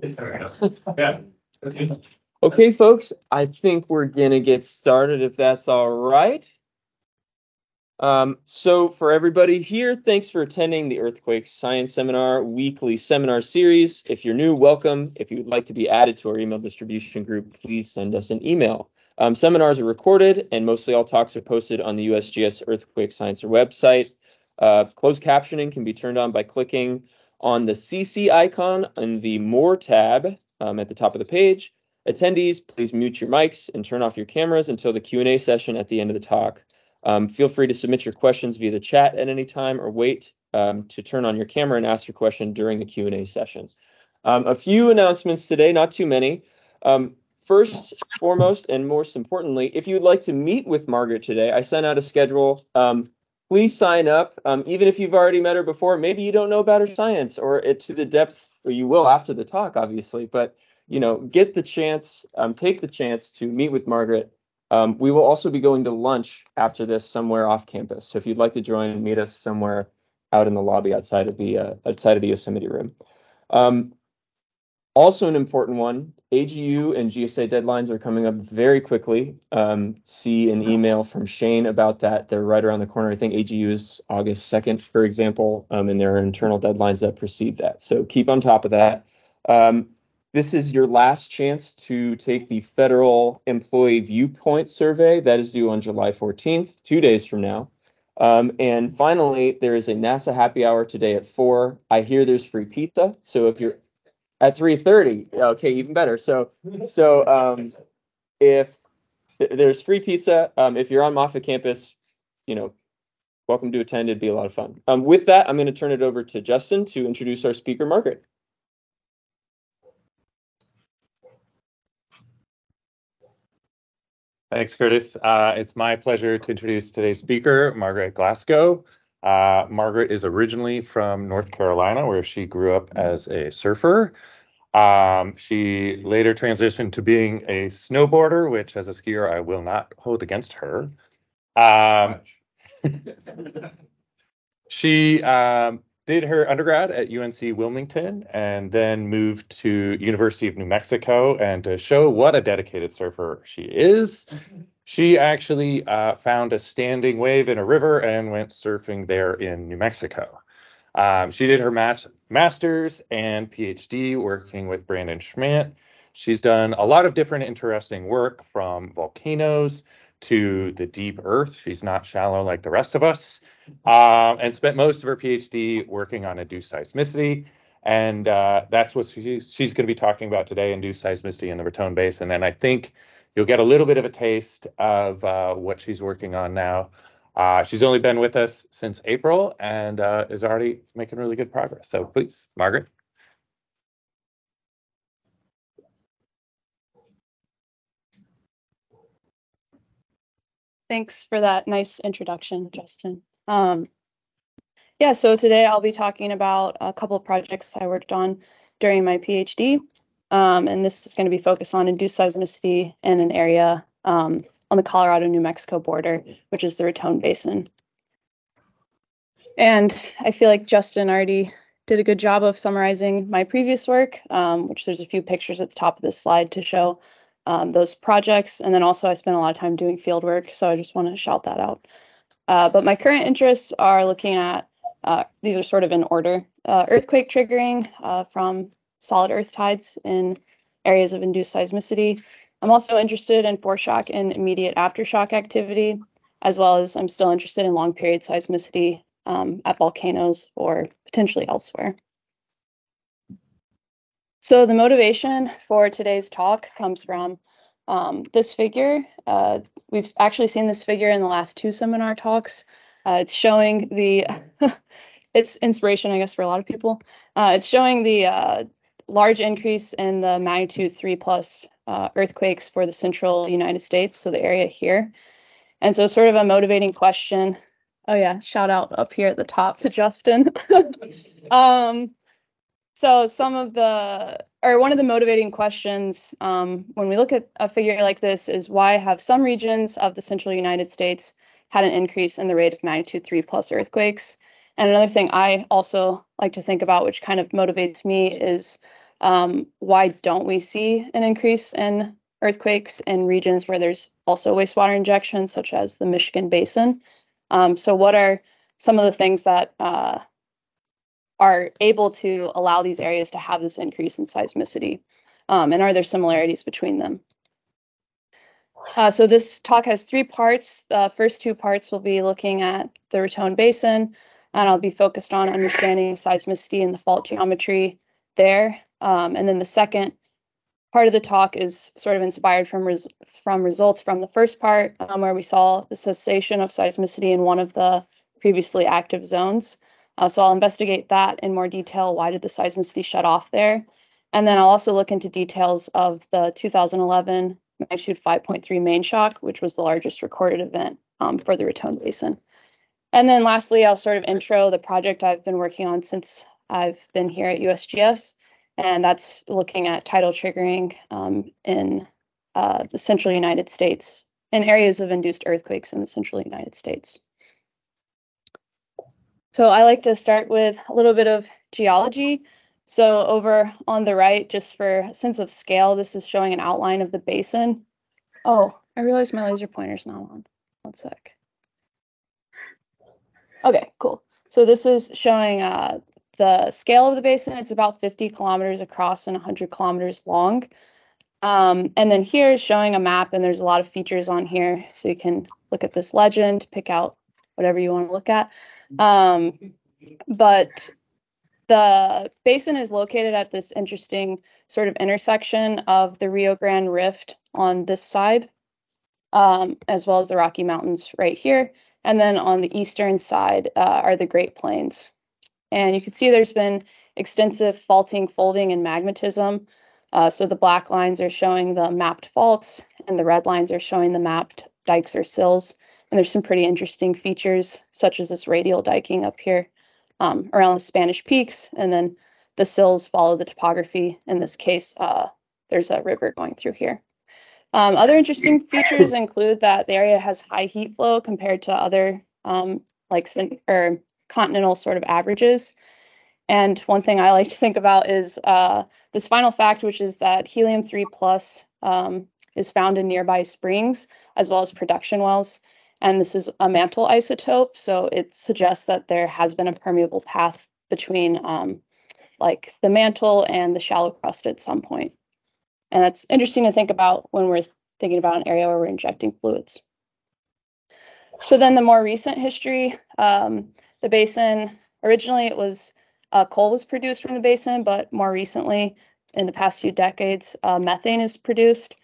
Yeah. Okay. Okay, folks, I think we're gonna get started if that's all right. Um, so for everybody here, thanks for attending the Earthquake Science Seminar weekly seminar series. If you're new, welcome. If you would like to be added to our email distribution group, please send us an email. Um, seminars are recorded and mostly all talks are posted on the USGS Earthquake Science website. Uh, closed captioning can be turned on by clicking on the CC icon in the More tab um, at the top of the page. Attendees, please mute your mics and turn off your cameras until the Q&A session at the end of the talk. Um, feel free to submit your questions via the chat at any time or wait um, to turn on your camera and ask your question during the Q&A session. Um, a few announcements today, not too many. Um, first, foremost, and most importantly, if you'd like to meet with Margaret today, I sent out a schedule. Please sign up. Um, even if you've already met her before, maybe you don't know about her science or it to the depth, or you will after the talk, obviously. But you know, get the chance, um, take the chance to meet with Margaret. Um, we will also be going to lunch after this somewhere off campus. So if you'd like to join, and meet us somewhere out in the lobby outside of the uh, outside of the Yosemite room. Um, also, an important one: AGU and GSA deadlines are coming up very quickly. Um, see an email from Shane about that. They're right around the corner. I think AGU is August second, for example, um, and there are internal deadlines that precede that. So keep on top of that. Um, this is your last chance to take the federal employee viewpoint survey that is due on July 14th, two days from now. Um, and finally, there is a NASA happy hour today at four. I hear there's free pizza. So if you're at 3:30, okay, even better. So, so um, if there's free pizza, um, if you're on Moffett campus, you know, welcome to attend. It'd be a lot of fun. Um, with that, I'm going to turn it over to Justin to introduce our speaker, Margaret. Thanks, Curtis. Uh, it's my pleasure to introduce today's speaker, Margaret Glasgow. Uh, Margaret is originally from North Carolina, where she grew up as a surfer. Um, she later transitioned to being a snowboarder, which as a skier, I will not hold against her. Um, she um, did her undergrad at UNC Wilmington and then moved to University of New Mexico. And to show what a dedicated surfer she is, she actually uh, found a standing wave in a river and went surfing there in New Mexico. Um, she did her mat- master's and PhD working with Brandon Schmandt. She's done a lot of different interesting work from volcanoes to the deep earth. She's not shallow like the rest of us, um, and spent most of her PhD working on induced seismicity. And uh, that's what she, she's going to be talking about today induced seismicity in the Raton Basin. And I think you'll get a little bit of a taste of uh, what she's working on now. Uh, she's only been with us since April and uh, is already making really good progress. So please, Margaret. Thanks for that nice introduction, Justin. Um, yeah, so today I'll be talking about a couple of projects I worked on during my PhD. Um, and this is going to be focused on induced seismicity in an area um, on the Colorado-New Mexico border, which is the Raton Basin. And I feel like Justin already did a good job of summarizing my previous work, um, which there's a few pictures at the top of this slide to show um, those projects. And then also I spent a lot of time doing field work, so I just want to shout that out. Uh, but my current interests are looking at, uh, these are sort of in order, uh, earthquake triggering uh, from solid earth tides in areas of induced seismicity. I'm also interested in foreshock and immediate aftershock activity, as well as I'm still interested in long period seismicity um, at volcanoes or potentially elsewhere. So the motivation for today's talk comes from um, this figure. Uh, we've actually seen this figure in the last two seminar talks. Uh, it's showing the, it's inspiration, I guess, for a lot of people. Uh, it's showing the uh, large increase in the magnitude three plus uh, earthquakes for the central United States, so the area here. And so, sort of a motivating question. Oh yeah, shout out up here at the top to Justin. um, so some of the, or one of the motivating questions um, when we look at a figure like this is why have some regions of the central United States had an increase in the rate of magnitude three plus earthquakes? And another thing I also like to think about, which kind of motivates me, is Um, why don't we see an increase in earthquakes in regions where there's also wastewater injection, such as the Michigan Basin? Um, so, what are some of the things that uh, are able to allow these areas to have this increase in seismicity? Um, and are there similarities between them? Uh, so this talk has three parts. The first two parts will be looking at the Raton Basin, and I'll be focused on understanding seismicity and the fault geometry there. Um, and then the second part of the talk is sort of inspired from res from results from the first part, um, where we saw the cessation of seismicity in one of the previously active zones. Uh, so I'll investigate that in more detail. Why did the seismicity shut off there? And then I'll also look into details of the 2011 magnitude 5.3 main shock, which was the largest recorded event um, for the Raton Basin. And then lastly, I'll sort of intro the project I've been working on since I've been here at USGS, and that's looking at tidal triggering um, in uh, the central United States, in areas of induced earthquakes in the central United States. So I like to start with a little bit of geology. So over on the right, just for sense of scale, this is showing an outline of the basin. Oh, I realize my laser pointer's not on. One sec. Okay, cool. So this is showing uh, the scale of the basin. It's about 50 kilometers across and 100 kilometers long. Um, and then here is showing a map, and there's a lot of features on here. So you can look at this legend, pick out whatever you want to look at. Um, but the basin is located at this interesting sort of intersection of the Rio Grande Rift on this side, um, as well as the Rocky Mountains right here. And then on the eastern side uh, are the Great Plains. And you can see there's been extensive faulting, folding, and magmatism. Uh, so the black lines are showing the mapped faults, and the red lines are showing the mapped dikes or sills. And there's some pretty interesting features, such as this radial diking up here um, around the Spanish Peaks, and then the sills follow the topography. In this case, uh, there's a river going through here. Um, other interesting features include that the area has high heat flow compared to other um, like or continental sort of averages. And one thing I like to think about is uh, this final fact, which is that helium 3 plus um, is found in nearby springs as well as production wells. And this is a mantle isotope, so it suggests that there has been a permeable path between um, like the mantle and the shallow crust at some point. And that's interesting to think about when we're thinking about an area where we're injecting fluids. So then the more recent history, um, the basin, originally it was uh, coal was produced from the basin, but more recently, in the past few decades, uh, methane is produced.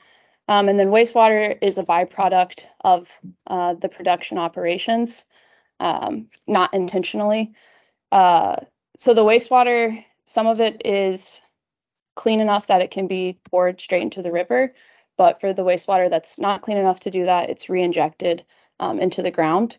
Um, and then wastewater is a byproduct of uh, the production operations, um, not intentionally. Uh, so the wastewater, some of it is clean enough that it can be poured straight into the river. But for the wastewater that's not clean enough to do that, it's re-injected um, into the ground.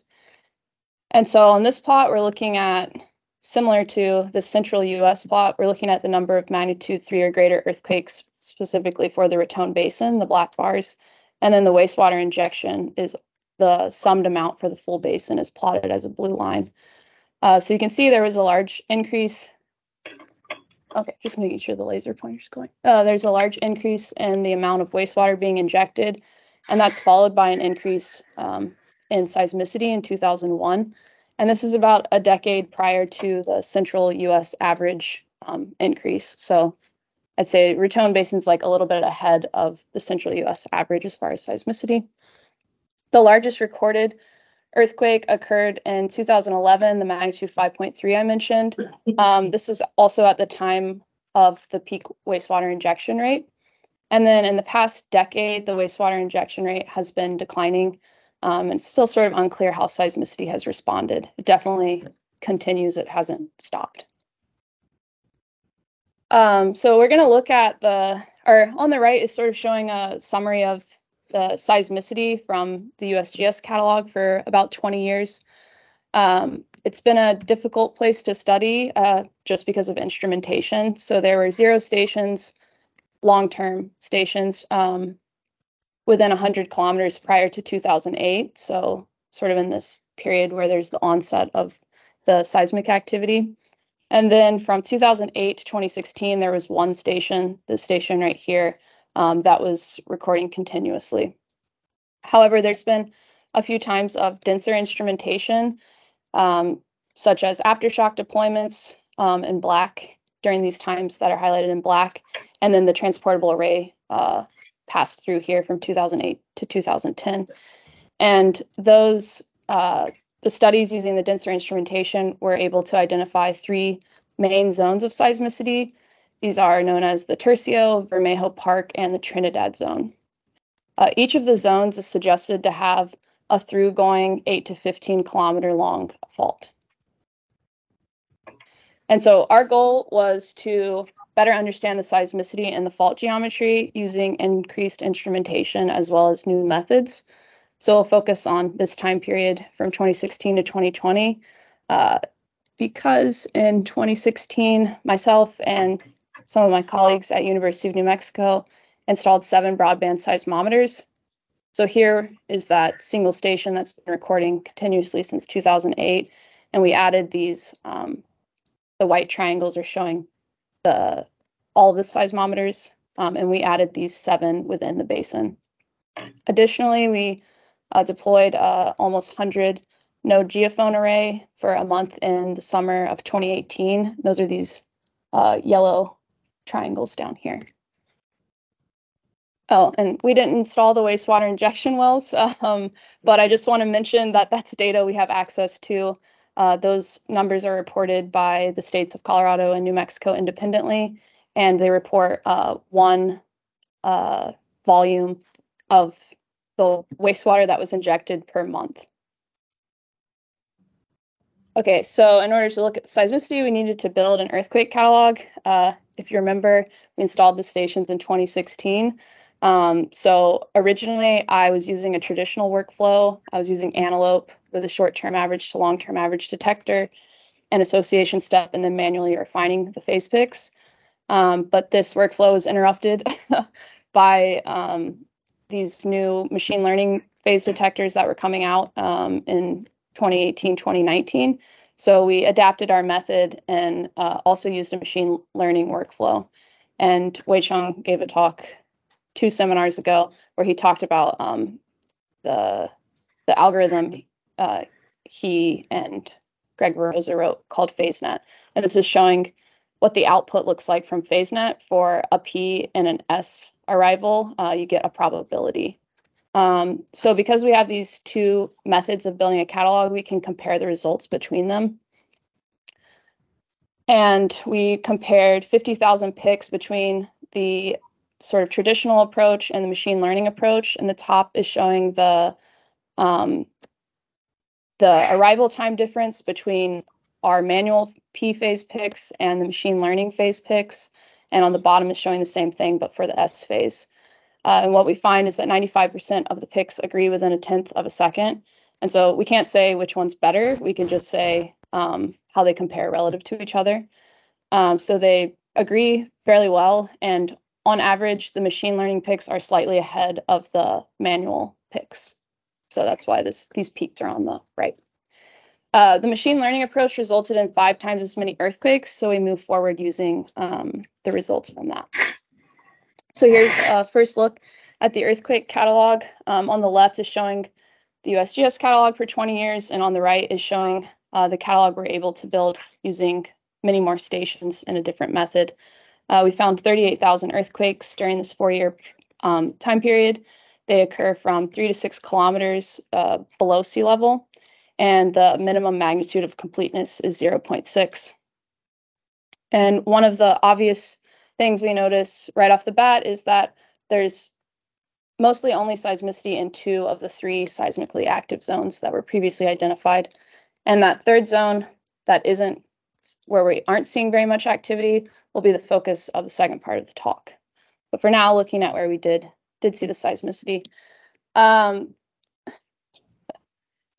And so on this plot, we're looking at similar to the central US plot, we're looking at the number of magnitude three or greater earthquakes specifically for the Raton Basin, the black bars. And then the wastewater injection is the summed amount for the full basin is plotted as a blue line. Uh, so you can see there was a large increase. Okay, just making sure the laser pointer's going. Uh, there's a large increase in the amount of wastewater being injected, and that's followed by an increase um, in seismicity in 2001. And this is about a decade prior to the central US average um, increase. So I'd say Raton Basin's like a little bit ahead of the central US average as far as seismicity. The largest recorded earthquake occurred in 2011, the magnitude 5.3 I mentioned. Um, this is also at the time of the peak wastewater injection rate. And then in the past decade, the wastewater injection rate has been declining. Um, and it's still sort of unclear how seismicity has responded. It definitely continues, it hasn't stopped. Um, so we're going to look at the, or on the right is sort of showing a summary of the seismicity from the USGS catalog for about 20 years. Um, it's been a difficult place to study uh, just because of instrumentation. So there were zero stations, long-term stations um, within 100 kilometers prior to 2008. So sort of in this period where there's the onset of the seismic activity. And then from 2008 to 2016, there was one station, the station right here, um, that was recording continuously. However, there's been a few times of denser instrumentation, um, such as aftershock deployments um, in black during these times that are highlighted in black, and then the transportable array uh, passed through here from 2008 to 2010. And those uh, the studies using the denser instrumentation were able to identify three main zones of seismicity. These are known as the Tercio, Vermejo Park, and the Trinidad zone. Uh, each of the zones is suggested to have a through going 8 to 15 kilometer long fault. And so our goal was to better understand the seismicity and the fault geometry using increased instrumentation as well as new methods. So we'll focus on this time period from 2016 to 2020 uh, because in 2016, myself and some of my colleagues at University of New Mexico installed seven broadband seismometers. So here is that single station that's been recording continuously since 2008, and we added these. Um, the white triangles are showing the all the seismometers, um, and we added these seven within the basin. Additionally, we uh, deployed uh, almost 100 node geophone array for a month in the summer of 2018. Those are these uh, yellow triangles down here. Oh, and we didn't install the wastewater injection wells, um, but I just want to mention that that's data we have access to. Uh, those numbers are reported by the states of Colorado and New Mexico independently, and they report uh, one uh, volume of the wastewater that was injected per month. Okay, so in order to look at seismicity, we needed to build an earthquake catalog. If you remember, we installed the stations in 2016. Um, so originally, I was using a traditional workflow. I was using Antelope with a short-term average to long-term average detector, an association step, and then manually refining the phase picks. Um, but this workflow was interrupted by um, these new machine learning phase detectors that were coming out um, in 2018, 2019. So we adapted our method and uh, also used a machine learning workflow. And Weiqiang gave a talk two seminars ago where he talked about um, the the algorithm uh, he and Greg Beroza wrote called PhaseNet. And this is showing what the output looks like from PhaseNet for a P and an S arrival, uh, you get a probability. Um, so because we have these two methods of building a catalog, we can compare the results between them. And we compared 50,000 picks between the sort of traditional approach and the machine learning approach. And the top is showing the um, the arrival time difference between our manual P phase picks and the machine learning phase picks. And on the bottom is showing the same thing, but for the S phase. Uh, and what we find is that 95% of the picks agree within a tenth of a second. And so we can't say which one's better. We can just say um, how they compare relative to each other. Um, so they agree fairly well. And on average, the machine learning picks are slightly ahead of the manual picks. So that's why this these peaks are on the right. Uh, the machine learning approach resulted in five times as many earthquakes, so we move forward using um, the results from that. So here's a first look at the earthquake catalog. Um, on the left is showing the USGS catalog for 20 years, and on the right is showing uh, the catalog we're able to build using many more stations in a different method. Uh, we found 38,000 earthquakes during this four-year um, time period. They occur from three to six kilometers uh, below sea level and the minimum magnitude of completeness is 0.6. And one of the obvious things we notice right off the bat is that there's mostly only seismicity in two of the three seismically active zones that were previously identified. And that third zone that isn't where we aren't seeing very much activity will be the focus of the second part of the talk. But for now, looking at where we did did see the seismicity. Um,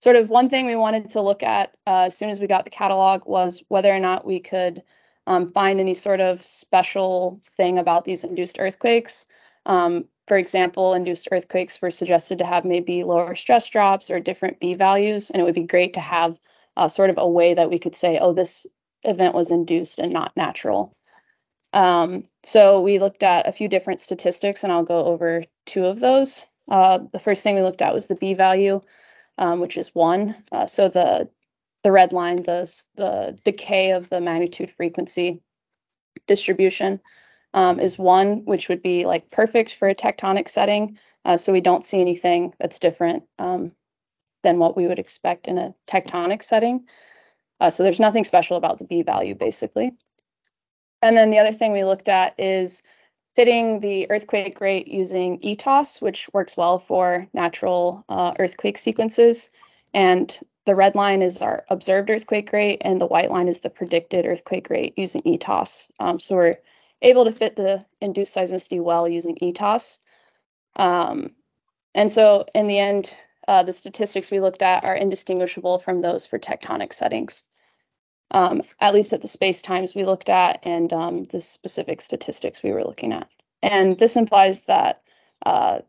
sort of one thing we wanted to look at uh, as soon as we got the catalog was whether or not we could um, find any sort of special thing about these induced earthquakes. Um, for example, induced earthquakes were suggested to have maybe lower stress drops or different B values, and it would be great to have uh, sort of a way that we could say, oh, this event was induced and not natural. Um, so we looked at a few different statistics, and I'll go over two of those. Uh, the first thing we looked at was the b value, um, which is one. Uh, so the the red line, the the decay of the magnitude frequency distribution um, is one, which would be like perfect for a tectonic setting. Uh, so we don't see anything that's different um, than what we would expect in a tectonic setting. Uh, so there's nothing special about the B value, basically. And then the other thing we looked at is fitting the earthquake rate using ETAS, which works well for natural uh, earthquake sequences. And the red line is our observed earthquake rate, and the white line is the predicted earthquake rate using ETAS. Um, so we're able to fit the induced seismicity well using ETAS. Um, and so in the end, uh, the statistics we looked at are indistinguishable from those for tectonic settings, um, at least at the space times we looked at and um, the specific statistics we were looking at. And this implies that uh,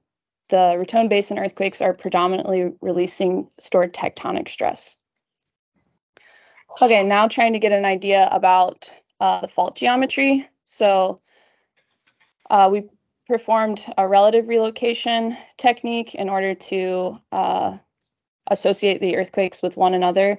the Raton Basin earthquakes are predominantly releasing stored tectonic stress. Okay, now trying to get an idea about uh, the fault geometry. So uh, we performed a relative relocation technique in order to uh, associate the earthquakes with one another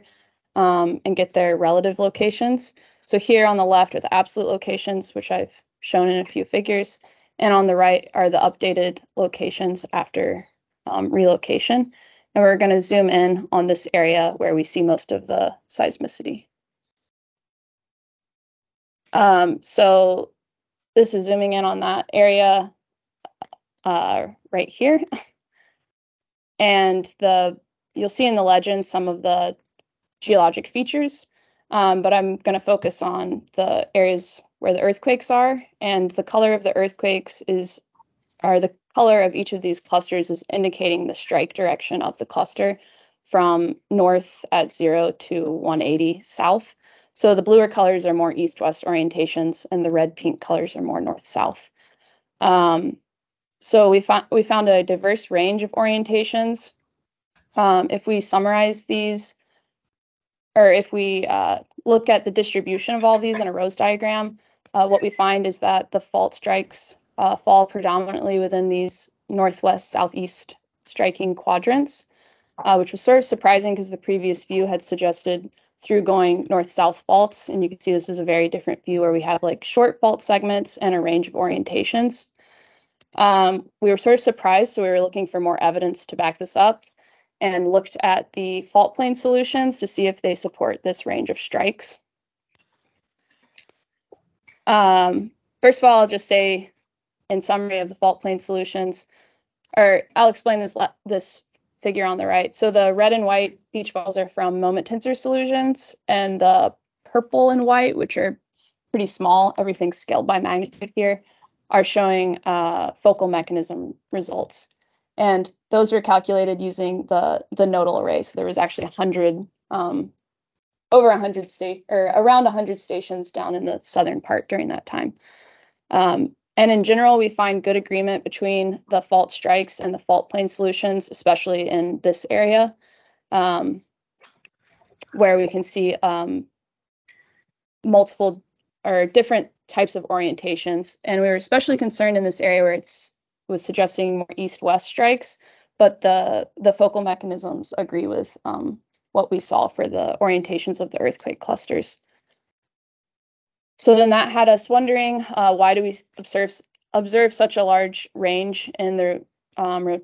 um, and get their relative locations. So here on the left are the absolute locations, which I've shown in a few figures, and on the right are the updated locations after um, relocation. And we're going to zoom in on this area where we see most of the seismicity. Um, so this is zooming in on that area uh, right here. and the you'll see in the legend some of the geologic features, um, but I'm going to focus on the areas where the earthquakes are. And the color of the earthquakes is, or the color of each of these clusters is indicating the strike direction of the cluster from north at zero to 180 south. So the bluer colors are more east-west orientations, and the red-pink colors are more north-south. Um, so we found we found a diverse range of orientations. Um, if we summarize these, or if we uh, look at the distribution of all these in a Rose diagram, uh, what we find is that the fault strikes uh, fall predominantly within these northwest southeast striking quadrants, uh, which was sort of surprising because the previous view had suggested through going north-south faults, and you can see this is a very different view where we have like short fault segments and a range of orientations. Um, we were sort of surprised, so we were looking for more evidence to back this up and looked at the fault plane solutions to see if they support this range of strikes. Um, first of all, I'll just say in summary of the fault plane solutions, or I'll explain this this figure on the right. So the red and white beach balls are from moment tensor solutions, and the purple and white, which are pretty small, everything's scaled by magnitude here, are showing uh, focal mechanism results. And those were calculated using the, the nodal array. So there was actually 100, um, over 100 state or around 100 stations down in the southern part during that time. Um, and in general, we find good agreement between the fault strikes and the fault plane solutions, especially in this area, um, where we can see um, multiple or different types of orientations. And we were especially concerned in this area where it's was suggesting more east-west strikes, but the the focal mechanisms agree with um, what we saw for the orientations of the earthquake clusters. So then that had us wondering, uh, why do we observe observe such a large range in the um,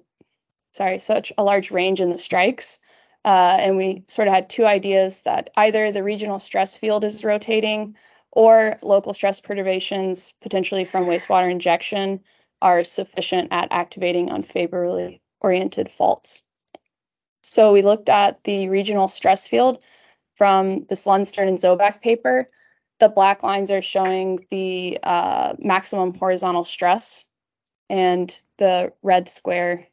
sorry, such a large range in the strikes? Uh, and we sort of had two ideas that either the regional stress field is rotating or local stress perturbations, potentially from wastewater injection, are sufficient at activating unfavorably oriented faults. So we looked at the regional stress field from this Lundstern and Zoback paper the black lines are showing the uh, maximum horizontal stress, and the red square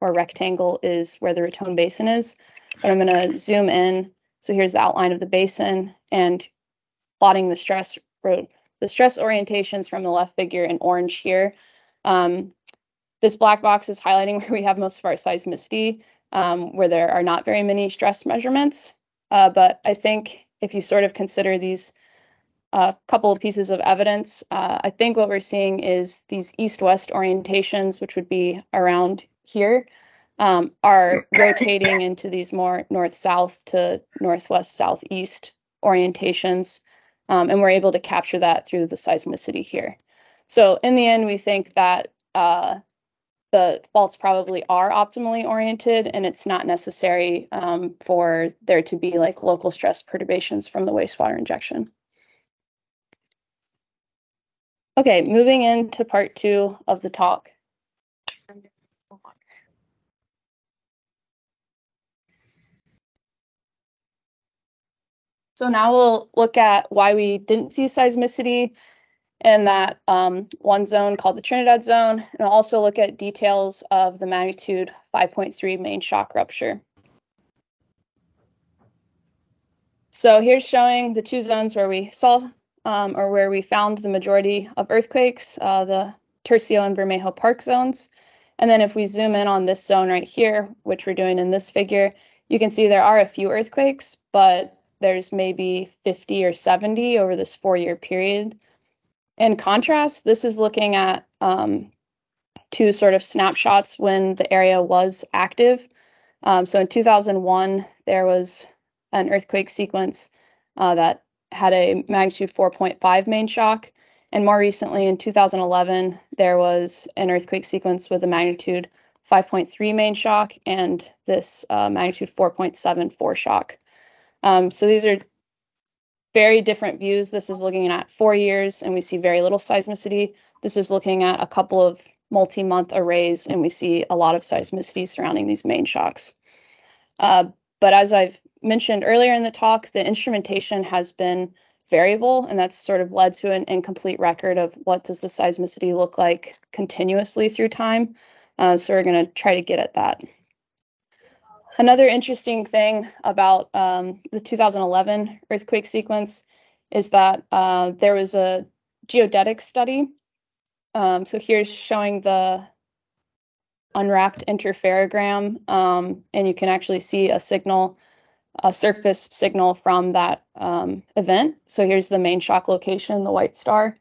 or rectangle is where the Raton Basin is. But I'm going to zoom in. So here's the outline of the basin and plotting the stress the stress orientations from the left figure in orange here. Um, this black box is highlighting where we have most of our seismicity, um, where there are not very many stress measurements. Uh, but I think if you sort of consider these a couple of pieces of evidence. Uh, I think what we're seeing is these east-west orientations, which would be around here, um, are rotating into these more north-south to northwest-southeast orientations, um, and we're able to capture that through the seismicity here. So in the end, we think that uh, the faults probably are optimally oriented, and it's not necessary um, for there to be like local stress perturbations from the wastewater injection. Okay, moving into part two of the talk. So now we'll look at why we didn't see seismicity in that um, one zone called the Trinidad zone, and I'll also look at details of the magnitude 5.3 main shock rupture. So here's showing the two zones where we saw um, or where we found the majority of earthquakes, uh, the Tercio and Vermejo Park zones. And then if we zoom in on this zone right here, which we're doing in this figure, you can see there are a few earthquakes, but there's maybe 50 or 70 over this four year period. In contrast, this is looking at um, two sort of snapshots when the area was active. Um, so in 2001, there was an earthquake sequence uh, that had a magnitude 4.5 main shock. And more recently, in 2011, there was an earthquake sequence with a magnitude 5.3 main shock and this uh, magnitude 4.7 shock. Um, so these are very different views. This is looking at four years and we see very little seismicity. This is looking at a couple of multi-month arrays and we see a lot of seismicity surrounding these main shocks. Uh, but as I've mentioned earlier in the talk, the instrumentation has been variable and that's sort of led to an incomplete record of what does the seismicity look like continuously through time. Uh, so we're going to try to get at that. Another interesting thing about um, the 2011 earthquake sequence is that uh, there was a geodetic study. Um, so here's showing the unwrapped interferogram, um, and you can actually see a signal, a surface signal from that um, event. So here's the main shock location, the white star.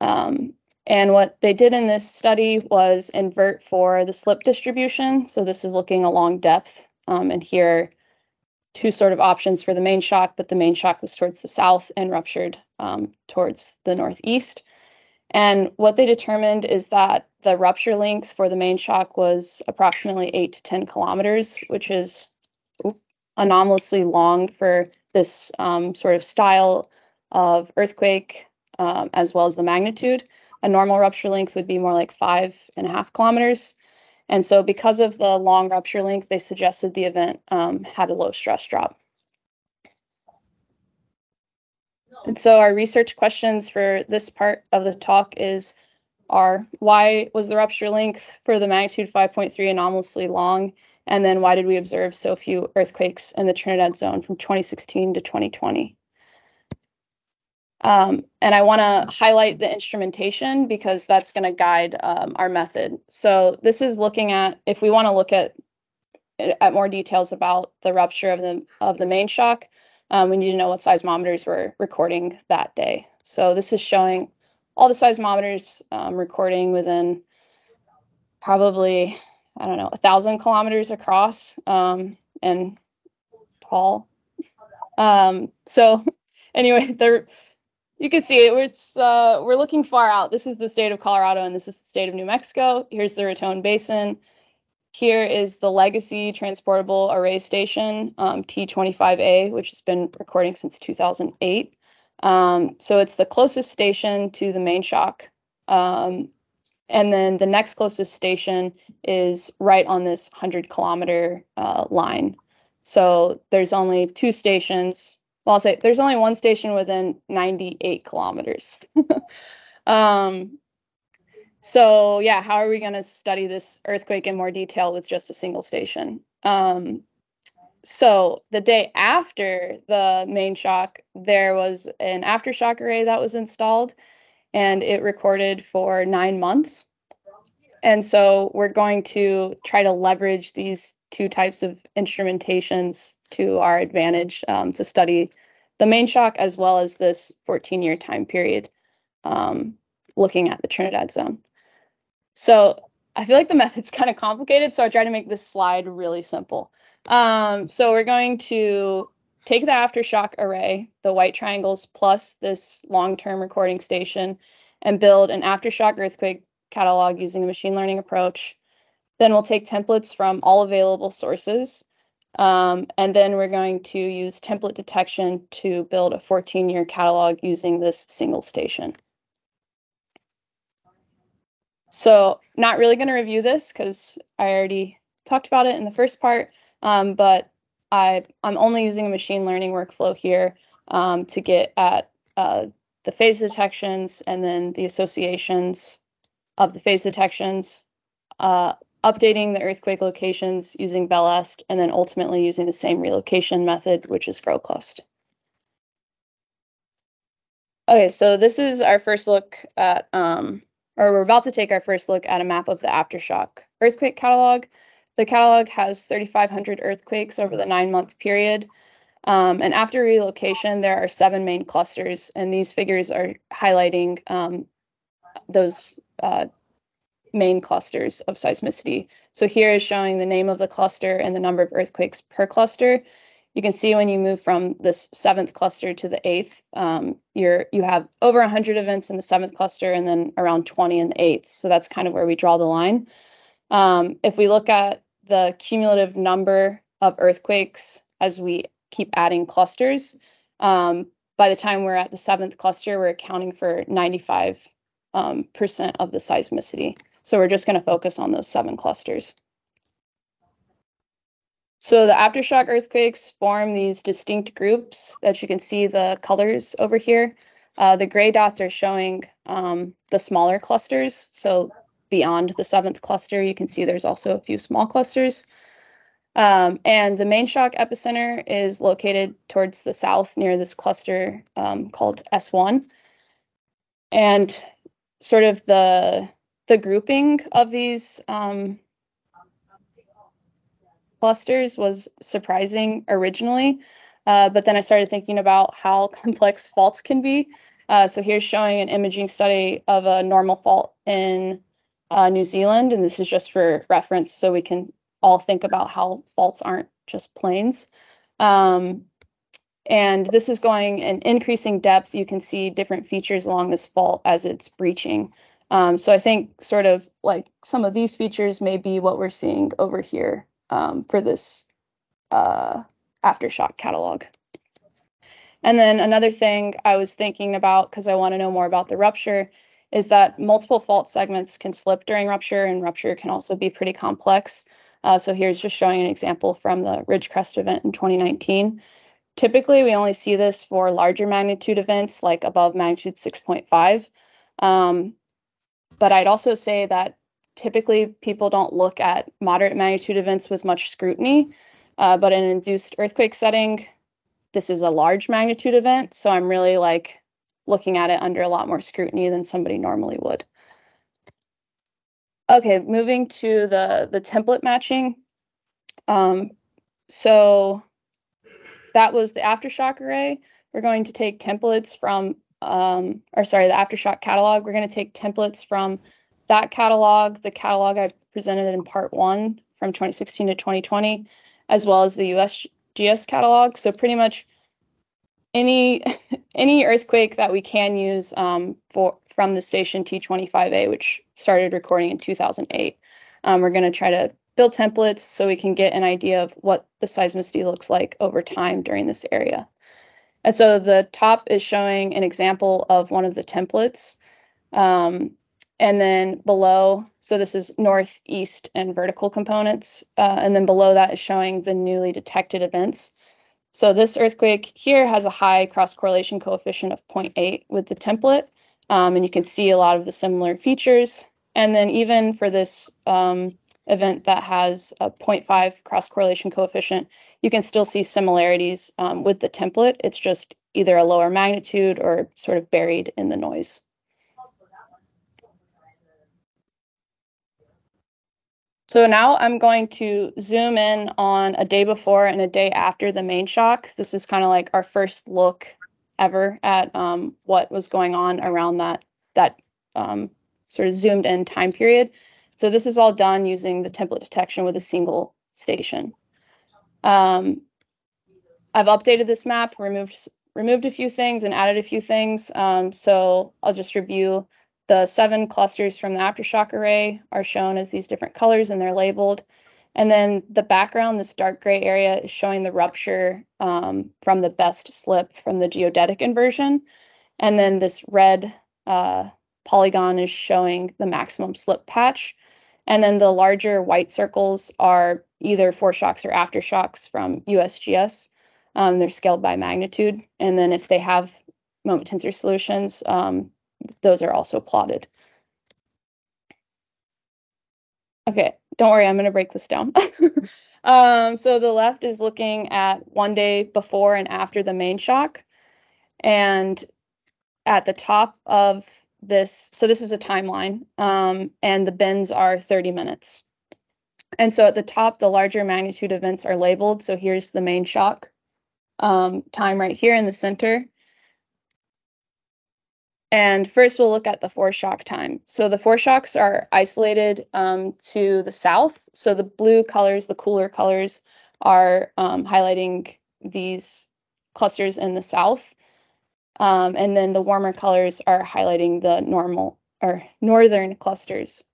Um, and what they did in this study was invert for the slip distribution. So this is looking along depth um, and here, two sort of options for the main shock, but the main shock was towards the south and ruptured um, towards the northeast. And what they determined is that the rupture length for the main shock was approximately 8 to 10 kilometers, which is anomalously long for this um, sort of style of earthquake, um, as well as the magnitude. A normal rupture length would be more like five and a half kilometers. And so, because of the long rupture length, they suggested the event um, had a low stress drop. And so, our research questions for this part of the talk is are why was the rupture length for the magnitude 5.3 anomalously long? And then why did we observe so few earthquakes in the Trinidad zone from 2016 to 2020? Um, and I want to highlight the instrumentation because that's going to guide um, our method. So this is looking at, if we want to look at at more details about the rupture of the of the main shock, um, we need to know what seismometers were recording that day. So this is showing all the seismometers um, recording within probably, I don't know, a thousand kilometers across um, and tall. Um, so anyway, the you can see it. It's uh, we're looking far out. This is the state of Colorado, and this is the state of New Mexico. Here's the Raton Basin. Here is the Legacy Transportable Array Station, um, T25A, which has been recording since 2008. Um, so it's the closest station to the main shock. Um, and then the next closest station is right on this 100 kilometer uh, line. So there's only two stations well, I'll say there's only one station within 98 kilometers. um, so yeah, how are we going to study this earthquake in more detail with just a single station? Um, so the day after the main shock, there was an aftershock array that was installed, and it recorded for nine months. And so we're going to try to leverage these two types of instrumentations to our advantage um, to study the main shock as well as this 14 year time period um, looking at the Trinidad zone. So I feel like the method's kind of complicated, so I try to make this slide really simple. Um, so we're going to take the aftershock array, the white triangles plus this long-term recording station, and build an aftershock earthquake catalog using a machine learning approach. Then we'll take templates from all available sources. Um, and then we're going to use template detection to build a 14-year catalog using this single station. So not really going to review this because I already talked about it in the first part, um, but I, I'm only using a machine learning workflow here um, to get at uh, the phase detections and then the associations of the phase detections, uh, updating the earthquake locations using VELEST, and then ultimately using the same relocation method, which is GrowClust. Okay, so this is our first look at um, or we're about to take our first look at a map of the aftershock earthquake catalog. The catalog has 3,500 earthquakes over the nine month period. Um, and after relocation, there are seven main clusters, and these figures are highlighting um, those uh, main clusters of seismicity. So here is showing the name of the cluster and the number of earthquakes per cluster you can see when you move from this seventh cluster to the eighth, um, you're you have over 100 events in the seventh cluster and then around 20 in the eighth. So that's kind of where we draw the line. Um, if we look at the cumulative number of earthquakes as we keep adding clusters, um, by the time we're at the seventh cluster, we're accounting for 95 um, percent of the seismicity. So we're just going to focus on those seven clusters. So the aftershock earthquakes form these distinct groups that you can see the colors over here. Uh, the gray dots are showing um, the smaller clusters. So beyond the seventh cluster, you can see there's also a few small clusters. Um, and the main shock epicenter is located towards the south near this cluster um, called S1. And sort of the the grouping of these um, clusters was surprising originally, uh, but then I started thinking about how complex faults can be. Uh, so here's showing an imaging study of a normal fault in uh, New Zealand, and this is just for reference so we can all think about how faults aren't just planes. Um, and this is going in increasing depth. You can see different features along this fault as it's breaching. Um, so I think sort of like some of these features may be what we're seeing over here um, for this uh, aftershock catalog. And then another thing I was thinking about because I want to know more about the rupture is that multiple fault segments can slip during rupture, and rupture can also be pretty complex. Uh, so here's just showing an example from the Ridgecrest event in 2019. Typically, we only see this for larger magnitude events like above magnitude 6.5. Um, but I'd also say that typically people don't look at moderate magnitude events with much scrutiny, uh, but in an induced earthquake setting, this is a large magnitude event. So I'm really like looking at it under a lot more scrutiny than somebody normally would. Okay, moving to the, the template matching. Um, so that was the aftershock array. We're going to take templates from, um, or sorry, the aftershock catalog. We're going to take templates from that catalog, the catalog I presented in part one from 2016 to 2020, as well as the USGS catalog. So pretty much any any earthquake that we can use um, for from the station T25A, which started recording in 2008. Um, we're going to try to build templates so we can get an idea of what the seismicity looks like over time during this area. And so the top is showing an example of one of the templates. Um, and then below, so this is north, east, and vertical components. Uh, and then below that is showing the newly detected events. So this earthquake here has a high cross correlation coefficient of 0.8 with the template. Um, and you can see a lot of the similar features. And then even for this um, event that has a 0.5 cross correlation coefficient, you can still see similarities um, with the template. It's just either a lower magnitude or sort of buried in the noise. So now I'm going to zoom in on a day before and a day after the main shock. This is kind of like our first look ever at um, what was going on around that that um, sort of zoomed in time period. So this is all done using the template detection with a single station. Um, I've updated this map, removed removed a few things and added a few things. Um, so I'll just review the seven clusters from the aftershock array are shown as these different colors and they're labeled. And then the background, this dark gray area, is showing the rupture um, from the best slip from the geodetic inversion. And then this red uh, polygon is showing the maximum slip patch. And then the larger white circles are either foreshocks or aftershocks from USGS. Um, they're scaled by magnitude. And then if they have moment tensor solutions, um, those are also plotted. Okay, don't worry, I'm going to break this down. um, so the left is looking at one day before and after the main shock. And at the top of this, so this is a timeline, um, and the bins are 30 minutes. And so at the top, the larger magnitude events are labeled. So here's the main shock um, time right here in the center. And first we'll look at the foreshock time. So the foreshocks are isolated um, to the south. So the blue colors, the cooler colors, are um, highlighting these clusters in the south. Um, and then the warmer colors are highlighting the normal or northern clusters.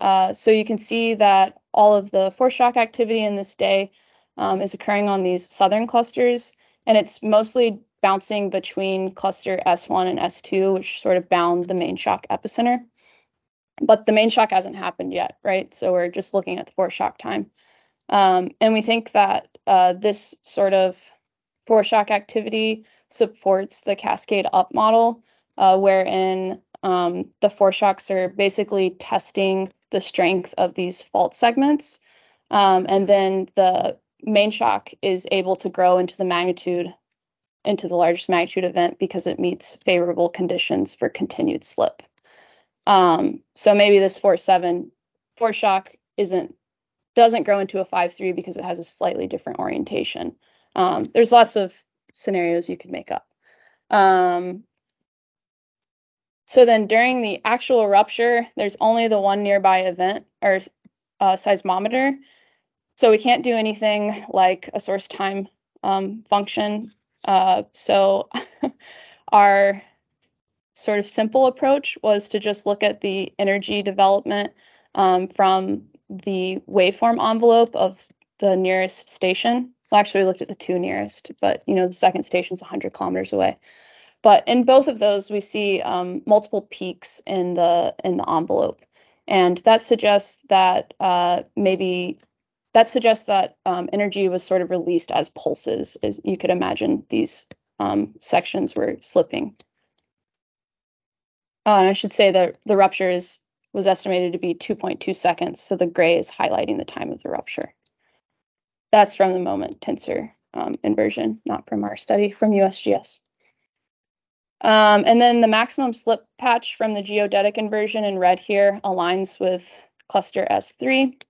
Uh, so you can see that all of the foreshock activity in this day um, is occurring on these southern clusters, and it's mostly bouncing between cluster S1 and S2, which sort of bound the main shock epicenter. But the main shock hasn't happened yet, right? So we're just looking at the foreshock time. Um, and we think that uh, this sort of foreshock activity supports the cascade up model, uh, wherein um, the foreshocks are basically testing the strength of these fault segments. Um, and then the main shock is able to grow into the magnitude into the largest magnitude event because it meets favorable conditions for continued slip. Um, so maybe this 4-7 foreshock isn't doesn't grow into a 5-3 because it has a slightly different orientation. Um, there's lots of scenarios you could make up. Um, so then during the actual rupture, there's only the one nearby event or uh, seismometer. So we can't do anything like a source time um, function uh, so our sort of simple approach was to just look at the energy development um, from the waveform envelope of the nearest station. Well, actually, we looked at the two nearest, but you know the second station is 100 kilometers away. But in both of those, we see um, multiple peaks in the in the envelope, and that suggests that uh, maybe that suggests that um, energy was sort of released as pulses. As you could imagine, these um, sections were slipping. Uh, and I should say that the rupture is was estimated to be 2.2 seconds, so the gray is highlighting the time of the rupture. That's from the moment tensor um, inversion, not from our study from USGS. Um, and then the maximum slip patch from the geodetic inversion in red here aligns with cluster S3.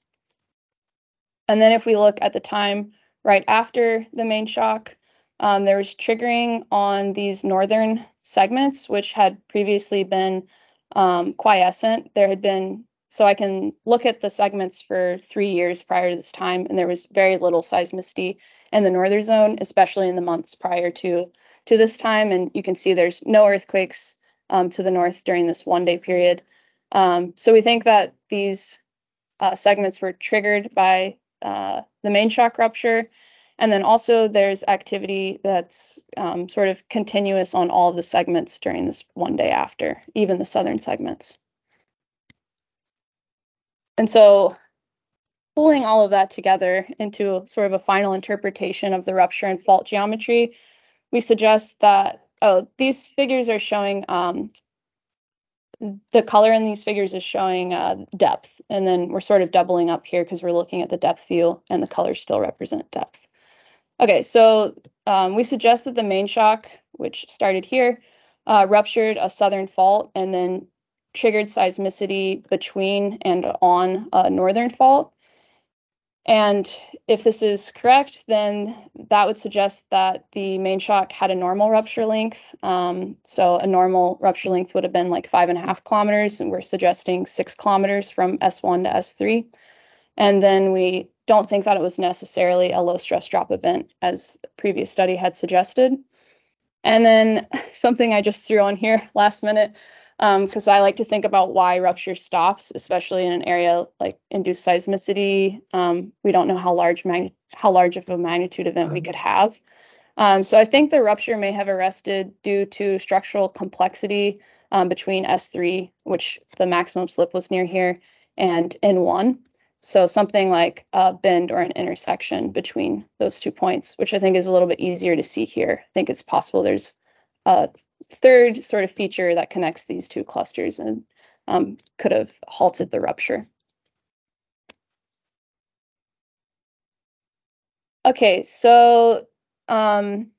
And then if we look at the time right after the main shock, um, there was triggering on these northern segments, which had previously been um, quiescent. There had been, so I can look at the segments for three years prior to this time, and there was very little seismicity in the northern zone, especially in the months prior to, to this time. And you can see there's no earthquakes um, to the north during this one day period. Um, so we think that these uh, segments were triggered by uh, the main shock rupture. And then also there's activity that's um, sort of continuous on all of the segments during this one day after, even the southern segments. And so pulling all of that together into sort of a final interpretation of the rupture and fault geometry, we suggest that, oh, these figures are showing um, the color in these figures is showing uh, depth, and then we're sort of doubling up here because we're looking at the depth view, and the colors still represent depth. Okay, so um, we suggest that the main shock, which started here, uh, ruptured a southern fault and then triggered seismicity between and on a northern fault. And if this is correct, then that would suggest that the main shock had a normal rupture length. Um, so a normal rupture length would have been like five and a half kilometers, and we're suggesting six kilometers from S1 to S3. And then we don't think that it was necessarily a low stress drop event, as previous study had suggested. And then something I just threw on here last minute because um, I like to think about why rupture stops, especially in an area like induced seismicity. Um, we don't know how large mag- how large of a magnitude event we could have. Um, so I think the rupture may have arrested due to structural complexity um, between S3, which the maximum slip was near here, and N1. So something like a bend or an intersection between those two points, which I think is a little bit easier to see here. I think it's possible there's a third sort of feature that connects these two clusters and um, could have halted the rupture. Okay, so um,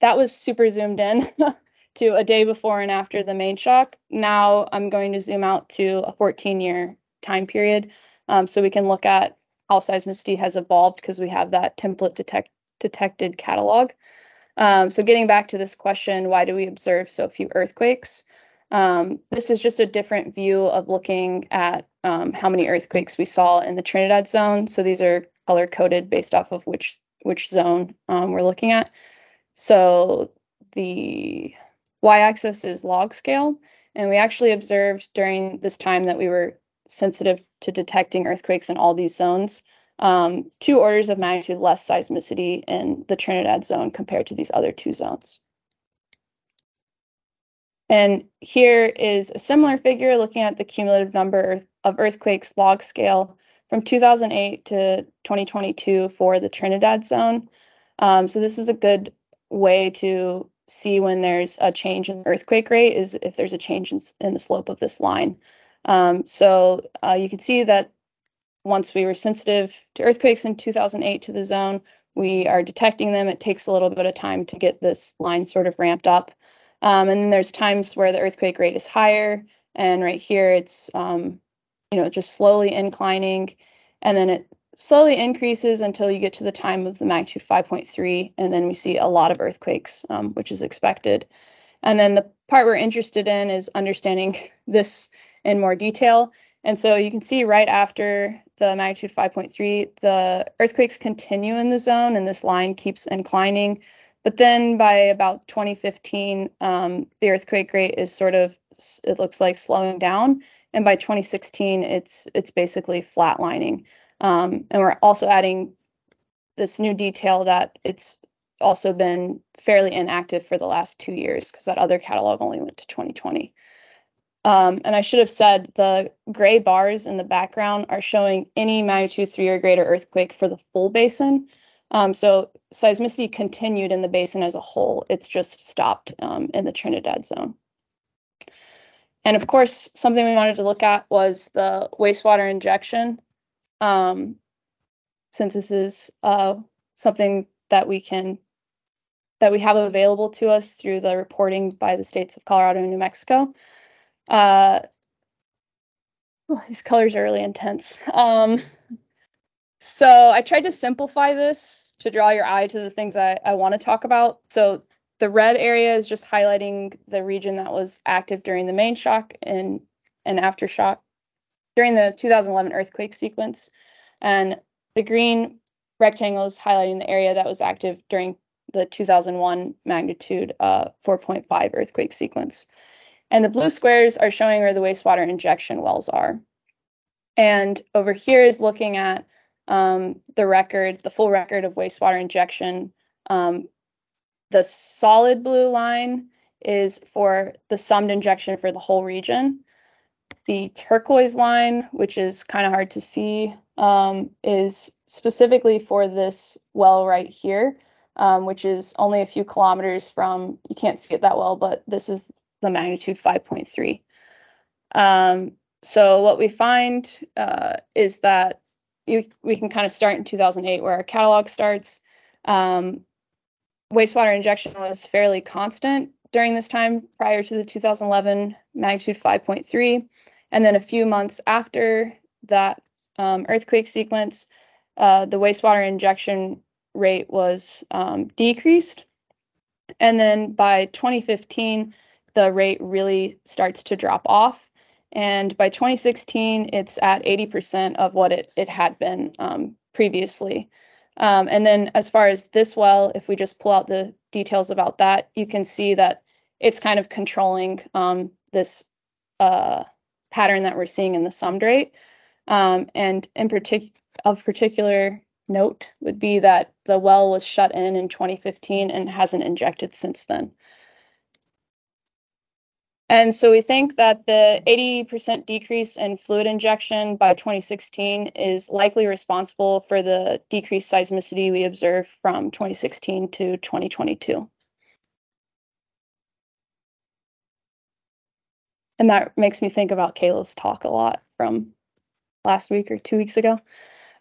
that was super zoomed in to a day before and after the main shock. Now I'm going to zoom out to a 14 year time period um, so we can look at how seismicity has evolved because we have that template detect detected catalog. Um, so getting back to this question, why do we observe so few earthquakes? Um, this is just a different view of looking at um, how many earthquakes we saw in the Trinidad zone. So these are color coded based off of which which zone um, we're looking at. So the y-axis is log scale, and we actually observed during this time that we were sensitive to detecting earthquakes in all these zones um, two orders of magnitude less seismicity in the Trinidad zone compared to these other two zones. And here is a similar figure looking at the cumulative number of earthquakes log scale from 2008 to 2022 for the Trinidad zone. Um, so this is a good way to see when there's a change in earthquake rate is if there's a change in, in the slope of this line. Um, so uh, you can see that once we were sensitive to earthquakes in 2008 to the zone, we are detecting them. It takes a little bit of time to get this line sort of ramped up. Um, and then there's times where the earthquake rate is higher, and right here it's um, you know just slowly inclining, and then it slowly increases until you get to the time of the magnitude 5.3, and then we see a lot of earthquakes, um, which is expected. And then the part we're interested in is understanding this in more detail. And so you can see right after the magnitude 5.3, the earthquakes continue in the zone and this line keeps inclining. But then by about 2015, um, the earthquake rate is sort of, it looks like slowing down. And by 2016, it's it's basically flatlining. Um, and we're also adding this new detail that it's also been fairly inactive for the last two years because that other catalog only went to 2020. Um, and I should have said the gray bars in the background are showing any magnitude three or greater earthquake for the full basin. Um, so seismicity continued in the basin as a whole. It's just stopped um, in the Trinidad zone. And of course, something we wanted to look at was the wastewater injection, um, since this is uh, something that we can that we have available to us through the reporting by the states of Colorado and New Mexico. Uh, oh, these colors are really intense. Um, so I tried to simplify this to draw your eye to the things I, I want to talk about. So the red area is just highlighting the region that was active during the main shock and, and aftershock during the 2011 earthquake sequence. And the green rectangle is highlighting the area that was active during the 2001 magnitude uh, 4.5 earthquake sequence. And the blue squares are showing where the wastewater injection wells are. And over here is looking at um, the record, the full record of wastewater injection. Um, the solid blue line is for the summed injection for the whole region. The turquoise line, which is kind of hard to see, um, is specifically for this well right here, um, which is only a few kilometers from, you can't see it that well, but this is the magnitude 5.3. Um, so what we find uh, is that you, we can kind of start in 2008 where our catalog starts. Um, wastewater injection was fairly constant during this time prior to the 2011 magnitude 5.3. And then a few months after that um, earthquake sequence, uh, the wastewater injection rate was um, decreased. And then by 2015, the rate really starts to drop off. And by 2016, it's at 80% of what it, it had been um, previously. Um, and then as far as this well, if we just pull out the details about that, you can see that it's kind of controlling um, this uh, pattern that we're seeing in the summed rate. Um, and in partic- of particular note would be that the well was shut in in 2015 and hasn't injected since then. And so we think that the 80% decrease in fluid injection by 2016 is likely responsible for the decreased seismicity we observed from 2016 to 2022. And that makes me think about Kayla's talk a lot from last week or two weeks ago.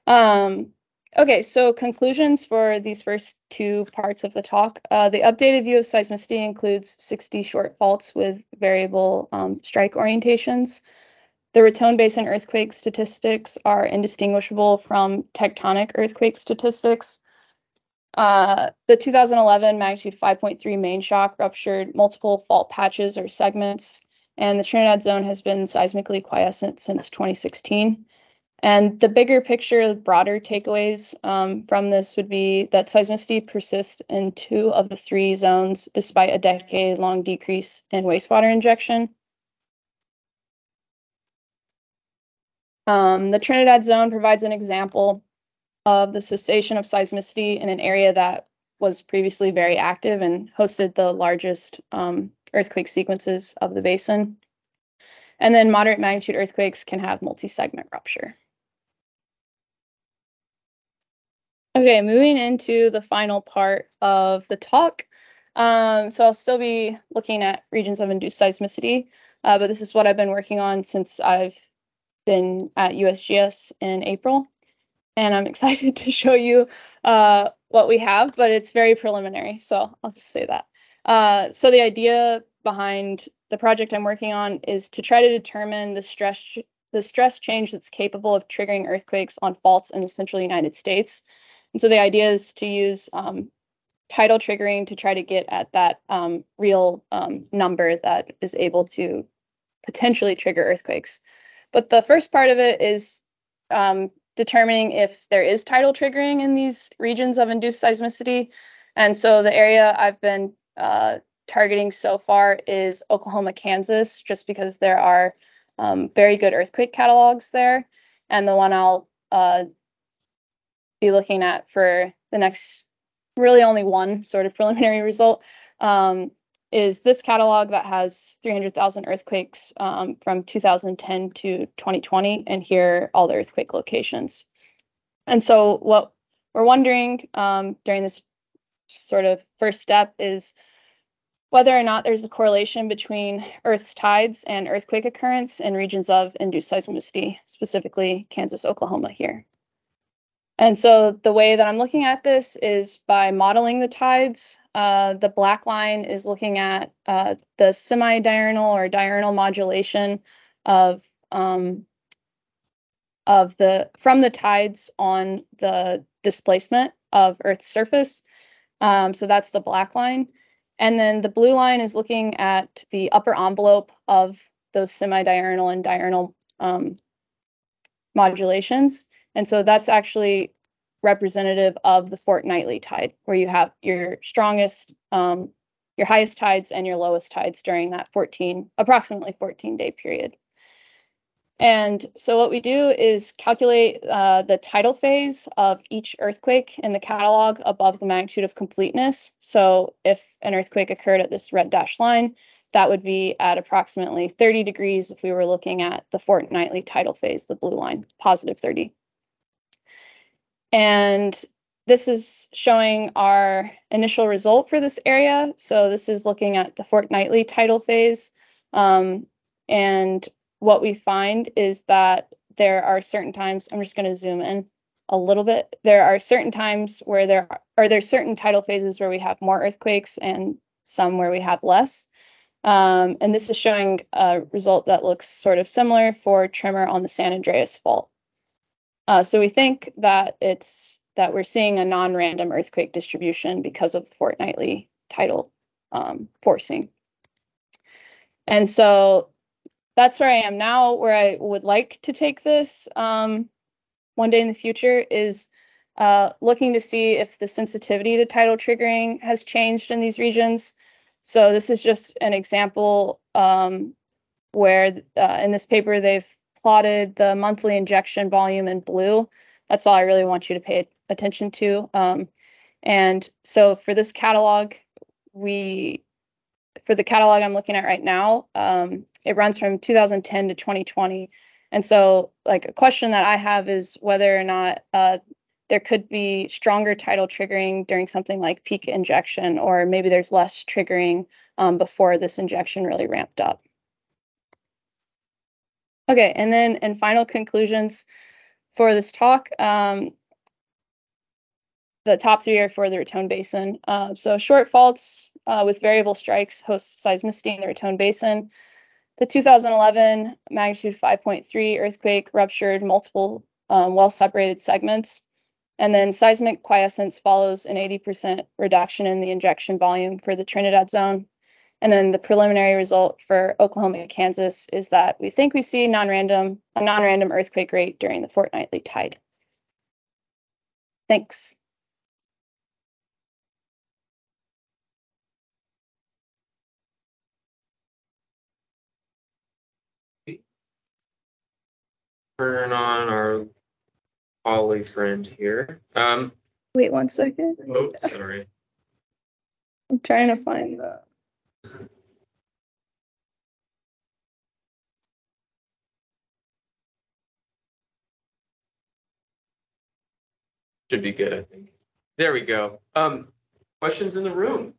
Um, Okay, so conclusions for these first two parts of the talk. Uh, the updated view of seismicity includes 60 short faults with variable um, strike orientations. The Raton Basin earthquake statistics are indistinguishable from tectonic earthquake statistics. Uh, the 2011 magnitude 5.3 main shock ruptured multiple fault patches or segments, and the Trinidad zone has been seismically quiescent since 2016. And the bigger picture, broader takeaways um, from this would be that seismicity persists in two of the three zones despite a decade long decrease in wastewater injection. Um, the Trinidad zone provides an example of the cessation of seismicity in an area that was previously very active and hosted the largest um, earthquake sequences of the basin. And then moderate magnitude earthquakes can have multi segment rupture. Okay, moving into the final part of the talk. Um, so I'll still be looking at regions of induced seismicity, uh, but this is what I've been working on since I've been at USGS in April. And I'm excited to show you uh, what we have, but it's very preliminary, so I'll just say that. Uh, so the idea behind the project I'm working on is to try to determine the stress the stress change that's capable of triggering earthquakes on faults in the central United States. And so the idea is to use um, tidal triggering to try to get at that um, real um, number that is able to potentially trigger earthquakes. But the first part of it is um, determining if there is tidal triggering in these regions of induced seismicity. And so the area I've been uh, targeting so far is Oklahoma, Kansas, just because there are um, very good earthquake catalogs there. And the one I'll uh, be looking at for the next really only one sort of preliminary result um, is this catalog that has 300,000 earthquakes um, from 2010 to 2020, and here all the earthquake locations. And so, what we're wondering um, during this sort of first step is whether or not there's a correlation between Earth's tides and earthquake occurrence in regions of induced seismicity, specifically Kansas, Oklahoma here. And so the way that I'm looking at this is by modeling the tides. Uh, the black line is looking at uh, the semi-diurnal or diurnal modulation of um, of the from the tides on the displacement of Earth's surface. Um, so that's the black line. And then the blue line is looking at the upper envelope of those semi-diurnal and diurnal um, modulations. And so that's actually representative of the fortnightly tide, where you have your strongest, um, your highest tides and your lowest tides during that 14, approximately 14 day period. And so what we do is calculate uh, the tidal phase of each earthquake in the catalog above the magnitude of completeness. So if an earthquake occurred at this red dashed line, that would be at approximately 30 degrees if we were looking at the fortnightly tidal phase, the blue line, positive 30. And this is showing our initial result for this area. So this is looking at the fortnightly tidal phase. Um, and what we find is that there are certain times, I'm just going to zoom in a little bit. There are certain times where there are, there certain tidal phases where we have more earthquakes and some where we have less. Um, and this is showing a result that looks sort of similar for tremor on the San Andreas Fault. Uh, so we think that it's that we're seeing a non-random earthquake distribution because of the fortnightly tidal um, forcing. And so that's where I am now. Where I would like to take this um, one day in the future is uh, looking to see if the sensitivity to tidal triggering has changed in these regions. So this is just an example um, where uh, in this paper they've plotted the monthly injection volume in blue. That's all I really want you to pay attention to. Um, and so for this catalog, we for the catalog I'm looking at right now, um, it runs from 2010 to 2020. And so, like a question that I have is whether or not uh, there could be stronger tidal triggering during something like peak injection, or maybe there's less triggering um, before this injection really ramped up. Okay, and then in final conclusions for this talk, um, the top three are for the Raton Basin. Uh, so short faults uh, with variable strikes host seismicity in the Raton Basin. The 2011 magnitude 5.3 earthquake ruptured multiple um, well-separated segments. And then seismic quiescence follows an 80% reduction in the injection volume for the Trinidad zone. And then the preliminary result for Oklahoma and Kansas is that we think we see non-random a non-random earthquake rate during the fortnightly tide. Thanks. Turn on our Ollie friend here. Um, Wait one second. oh, sorry. I'm trying to find the. Should be good, I think. There we go. Um, questions in the room?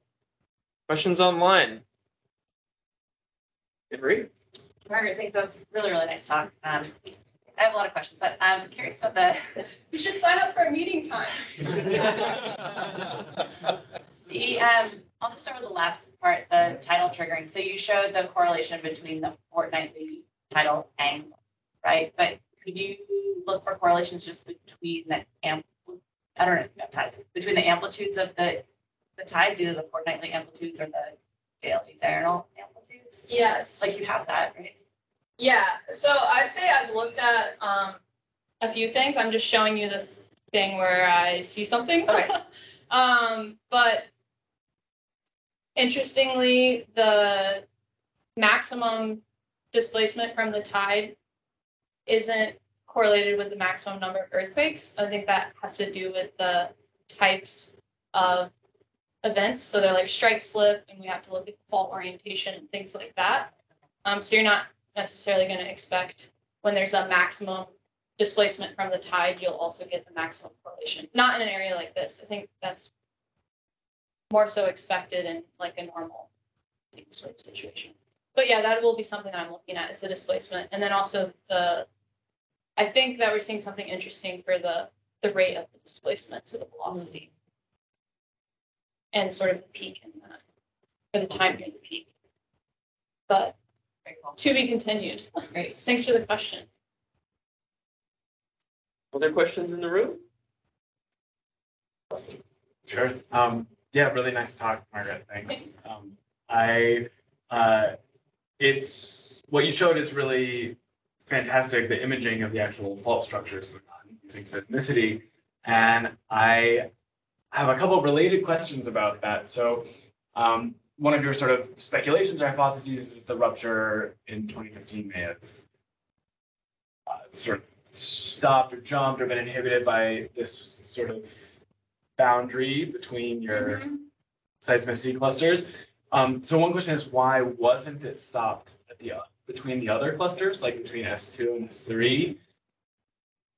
Questions online? Henry? Margaret, I think that was really, really nice talk. Um, I have a lot of questions, but I'm curious about the, You should sign up for a meeting time. the, um, I'll just start with the last part, the tidal triggering. So you showed the correlation between the fortnightly tidal angle, right? But could you look for correlations just between the amp, I don't know, not tide, between the amplitudes of the, the tides, either the fortnightly amplitudes or the daily diurnal amplitudes? Yes. Like you have that, right? Yeah, so I'd say I've looked at um, a few things. I'm just showing you the thing where I see something. Okay. um, but interestingly, the maximum displacement from the tide isn't correlated with the maximum number of earthquakes. I think that has to do with the types of events. So they're like strike slip, and we have to look at fault orientation and things like that. Um, so you're not necessarily going to expect when there's a maximum displacement from the tide, you'll also get the maximum correlation. Not in an area like this. I think that's more so expected in like a normal sort of situation. But yeah, that will be something I'm looking at is the displacement, and then also the. I think that we're seeing something interesting for the the rate of the displacement, so the velocity, and sort of the peak in that, or the time near the peak. But to be continued. Great. Thanks for the question. Other questions in the room? Sure. Um, yeah, really nice talk, Margaret. Thanks. Um, I, uh, it's, what you showed is really fantastic, the imaging of the actual fault structures using seismicity. And I have a couple of related questions about that. So, um, one of your sort of speculations or hypotheses is that the rupture in 2015 may have uh, sort of stopped or jumped or been inhibited by this sort of boundary between your seismicity clusters. Um, so one question is why wasn't it stopped at the between the other clusters, like between S2 and S3?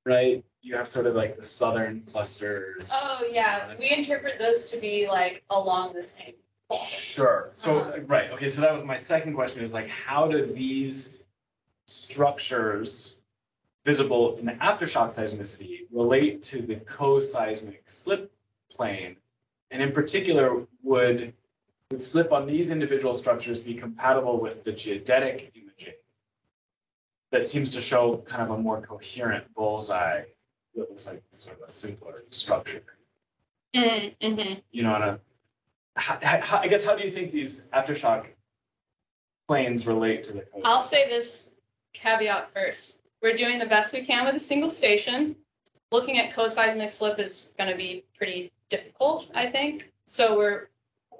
Right? You have sort of like the southern clusters. Oh yeah, we interpret those to be like along the same. Sure. So Uh-huh. right. Okay. So that was my second question. Is like, how do these structures visible in the aftershock seismicity relate to the co-seismic slip plane? And in particular, would would slip on these individual structures be compatible with the geodetic imaging that seems to show kind of a more coherent bullseye that looks like sort of a simpler structure? Mm-hmm. You know, on a, how, how, I guess, how do you think these aftershock planes relate to the coast? I'll say this caveat first. We're doing the best we can with a single station. Looking at co-seismic slip is going to be pretty difficult, I think. So we're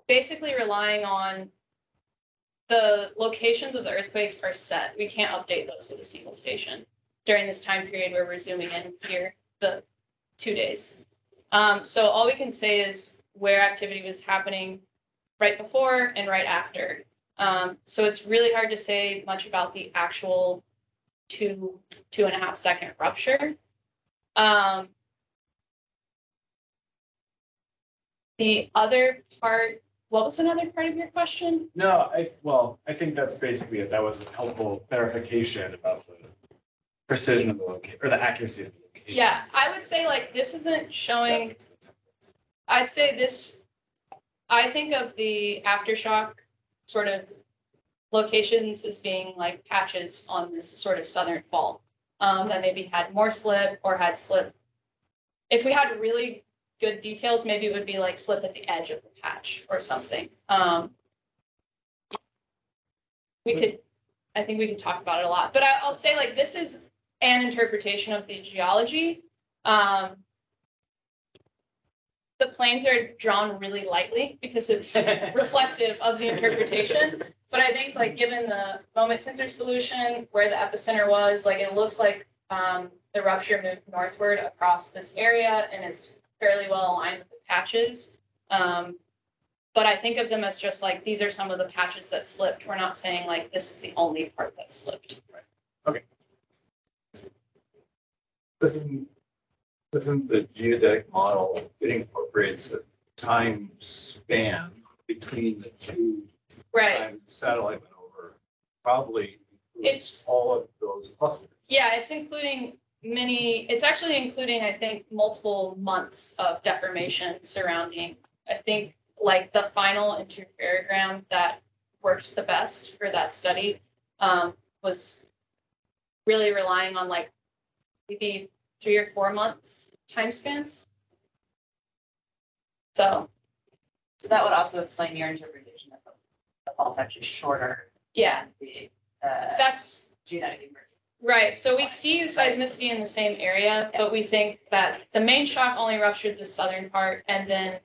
basically relying on the locations of the earthquakes are set. We can't update those with a single station during this time period where we're zooming in here the two days. Um, so all we can say is where activity was happening right before and right after. Um, so it's really hard to say much about the actual two two and a half second rupture. Um, the other part, what was another part of your question? No, I, well, I think that's basically it. That was a helpful clarification about the precision of the location, or the accuracy of the location. Yeah, I would say like this isn't showing. I'd say this. I think of the aftershock sort of locations as being like patches on this sort of southern fault um, that maybe had more slip or had slip. If we had really good details, maybe it would be like slip at the edge of the patch or something. Um, we could, I think we could talk about it a lot, but I, I'll say like this is an interpretation of the geology. Um, the planes are drawn really lightly because it's reflective of the interpretation. But I think like given the moment tensor solution, where the epicenter was, like it looks like um, the rupture moved northward across this area and it's fairly well aligned with the patches. Um, but I think of them as just like these are some of the patches that slipped. We're not saying like this is the only part that slipped. Okay. Doesn't, doesn't the geodetic model, it incorporates a time span between the two Right. times the satellite went over? Probably It's- all of those clusters. Yeah, it's including many, it's actually including, I think, multiple months of deformation surrounding, I think, like the final interferogram that worked the best for that study um, was really relying on like maybe three or four months time spans. So, So that would also explain your interpretation that the, the fault's actually shorter yeah, the, uh, that's geodetic. Right, so we see the seismicity in the same area, but we think that the main shock only ruptured the southern part and then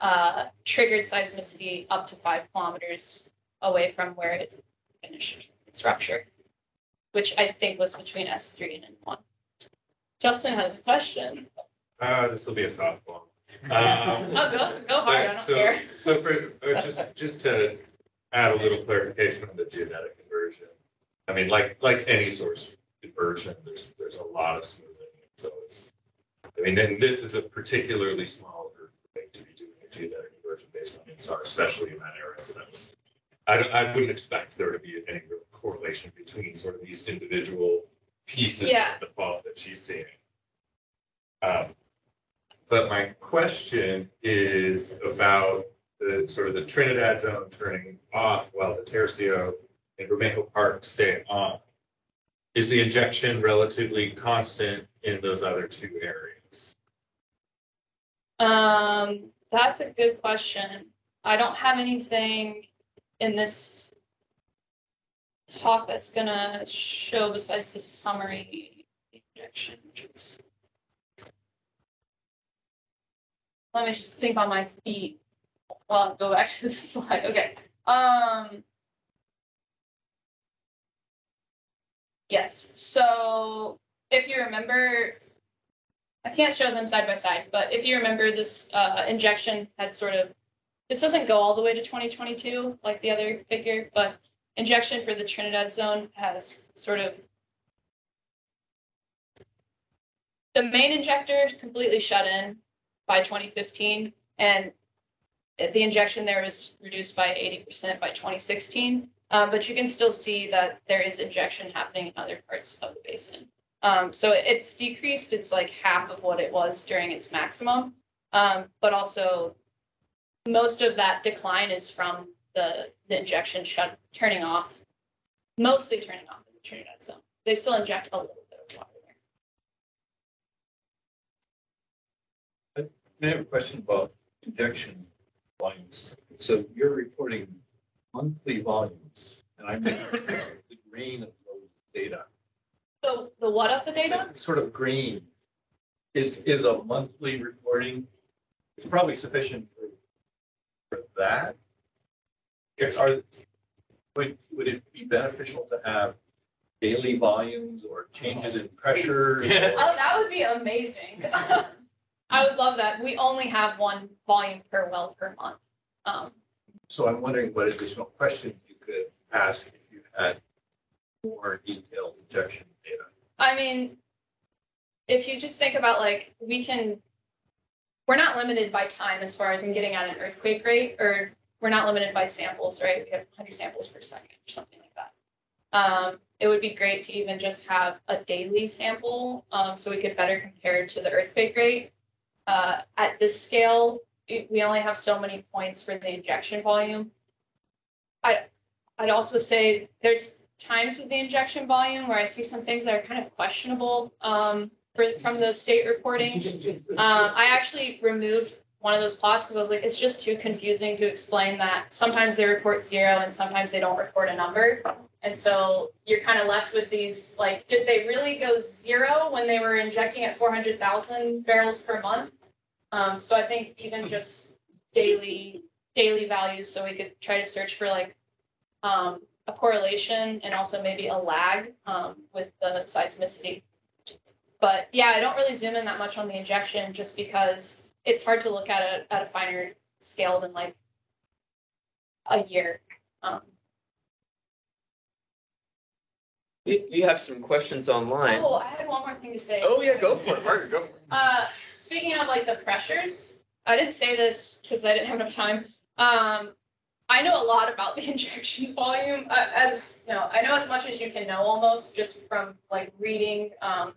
uh, triggered seismicity up to five kilometers away from where it finished its rupture, which I think was between S3 and N1. Justin has a question. Uh, this will be a softball. Um, Oh, go, go hard, I don't so, care. so for, just, just to add a little clarification on the geodetic inversion. I mean, like, like any source inversion, there's, there's a lot of smoothing. So it's, I mean, and this is a particularly small earthquake to be doing a geodetic inversion based on INSAR, especially in that area. So that was, I I wouldn't expect there to be any real correlation between sort of these individual pieces Yeah. of the fault that she's seeing. Um, but my question is about the sort of the Trinidad zone turning off while the Tercio and Vermejo Park staying on. Is the injection relatively constant in those other two areas? Um, that's a good question. I don't have anything in this talk that's gonna show besides the summary injection, which is. Let me just think on my feet. while I go back to the slide. Okay. Um. Yes, so if you remember, I can't show them side by side, but if you remember, this uh, injection had sort of, this doesn't go all the way to 2022 like the other figure, but injection for the Trinidad zone has sort of, the main injector completely shut in by 2015, and the injection there was reduced by 80% by 2016. Um, but you can still see that there is injection happening in other parts of the basin. Um, so it's decreased. It's like half of what it was during its maximum. Um, but also most of that decline is from the, the injection shut turning off, mostly turning off in the Trinidad zone. They still inject a little bit of water there. I have a question about injection volumes. So you're reporting monthly volumes, and I'm looking at the green of those data. So the what of the data? Sort of green is, is a monthly reporting, it's probably sufficient for, for that. Are, would, would it be beneficial to have daily volumes or changes in pressure? Oh, that would be amazing. I would love that. We only have one volume per well per month. Um, So I'm wondering what additional questions you could ask if you had more detailed injection data. I mean, if you just think about like, we can, we're not limited by time as far as getting at an earthquake rate, or we're not limited by samples, right? We have 100 samples per second or something like that. Um, it would be great to even just have a daily sample um, so we could better compare to the earthquake rate. Uh, at this scale, it- we only have so many points for the injection volume. I, I'd also say there's times with the injection volume where I see some things that are kind of questionable um, for, from the state reporting. Um, I actually removed one of those plots because I was like, it's just too confusing to explain that sometimes they report zero and sometimes they don't report a number. And so you're kind of left with these like, did they really go zero when they were injecting at 400,000 barrels per month? Um, so I think even just daily daily values, so we could try to search for like um, a correlation and also maybe a lag um, with the seismicity. But yeah, I don't really zoom in that much on the injection just because it's hard to look at it at a finer scale than like a year. Um, You, you have some questions online. oh, I had one more thing to say. Oh, yeah, go for it, Margaret, go for it. Uh, speaking of like the pressures, I didn't say this because I didn't have enough time. Um, I know a lot about the injection volume. Uh, as you know, I know as much as you can know almost just from like reading um,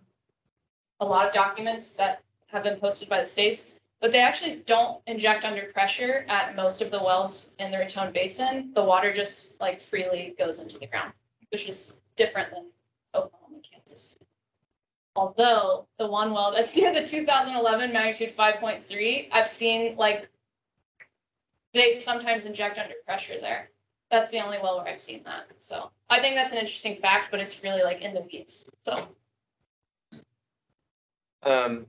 a lot of documents that have been posted by the states. But they actually don't inject under pressure at most of the wells in the Raton Basin. The water just like freely goes into the ground, which is different than. Although the one well that's near the 2011 magnitude 5.3, I've seen like they sometimes inject under pressure there. That's the only well where I've seen that. So I think that's an interesting fact, but it's really like in the weeds. So Um,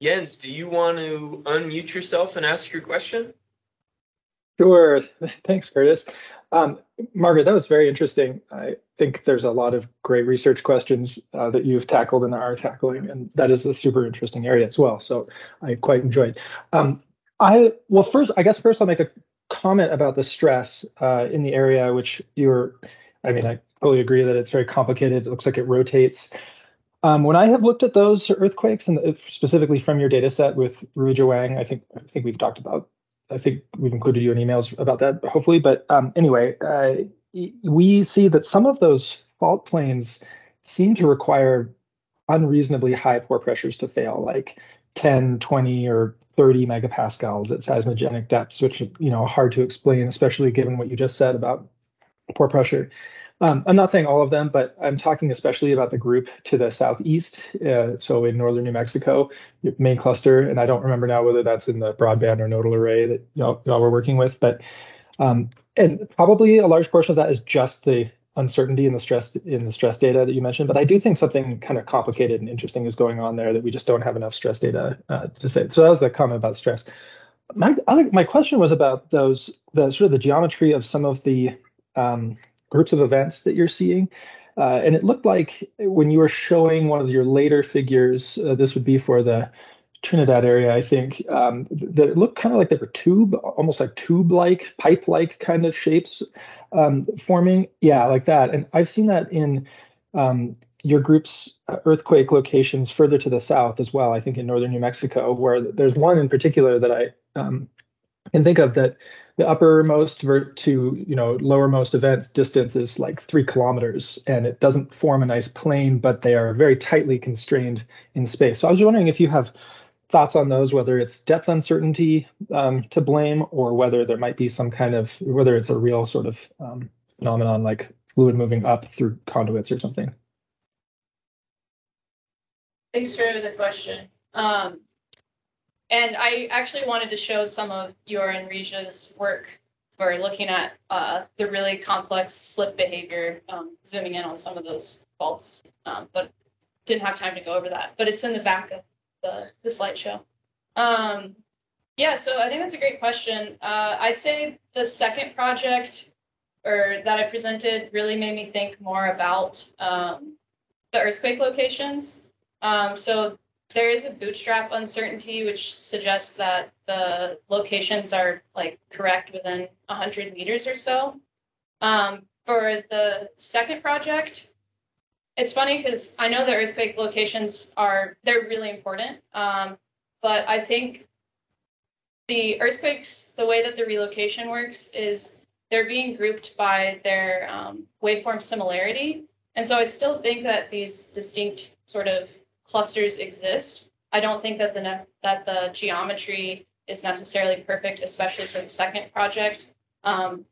Jens, do you want to unmute yourself and ask your question? Sure. Thanks, Curtis. Um, Margaret, that was very interesting. I think there's a lot of great research questions uh, that you've tackled and are tackling, and that is a super interesting area as well. So I quite enjoyed. Um, I well, first, I guess first I'll make a comment about the stress uh, in the area, which you're. I mean, I totally agree that it's very complicated. It looks like it rotates. Um, when I have looked at those earthquakes, and specifically from your data set with Ruijia Wang, I think I think we've talked about I think we've included you in emails about that, hopefully. But um, anyway, uh, we see that some of those fault planes seem to require unreasonably high pore pressures to fail, like 10, 20, or 30 megapascals at seismogenic depths, which you know hard to explain, especially given what you just said about pore pressure. Um, I'm not saying all of them, but I'm talking especially about the group to the southeast, uh, so in northern New Mexico, main cluster, and I don't remember now whether that's in the broadband or nodal array that y'all, y'all were working with, but um, and probably a large portion of that is just the uncertainty in the stress in the stress data that you mentioned. But I do think something kind of complicated and interesting is going on there that we just don't have enough stress data uh, to say. So that was the comment about stress. My other, my question was about those the sort of the geometry of some of the um, groups of events that you're seeing. Uh, and it looked like when you were showing one of your later figures, uh, this would be for the Trinidad area, I think, um, that it looked kind of like they were tube, almost like tube-like, pipe-like kind of shapes um, forming. Yeah, like that. And I've seen that in um, your group's earthquake locations further to the south as well, I think in northern New Mexico, where there's one in particular that I um, can think of that the uppermost to you know lowermost event distance is like three kilometers and it doesn't form a nice plane but they are very tightly constrained in space so i was wondering if you have thoughts on those, whether it's depth uncertainty um, to blame or whether there might be some kind of, whether it's a real sort of um, phenomenon like fluid moving up through conduits or something? Thanks for the question. Um, and I actually wanted to show some of your and Ruijia's work for looking at uh, the really complex slip behavior, um, zooming in on some of those faults, um, but didn't have time to go over that. But it's in the back of the, the slideshow. Um, yeah, so I think that's a great question. Uh, I'd say the second project or that I presented really made me think more about um, the earthquake locations. Um, so there is a bootstrap uncertainty, which suggests that the locations are like correct within 100 meters or so. Um, for the second project, it's funny because I know the earthquake locations are they're really important, um, but I think the earthquakes, the way that the relocation works is they're being grouped by their um, waveform similarity, and so I still think that these distinct sort of clusters exist. I don't think that the that the geometry is necessarily perfect, especially for the second project. Um,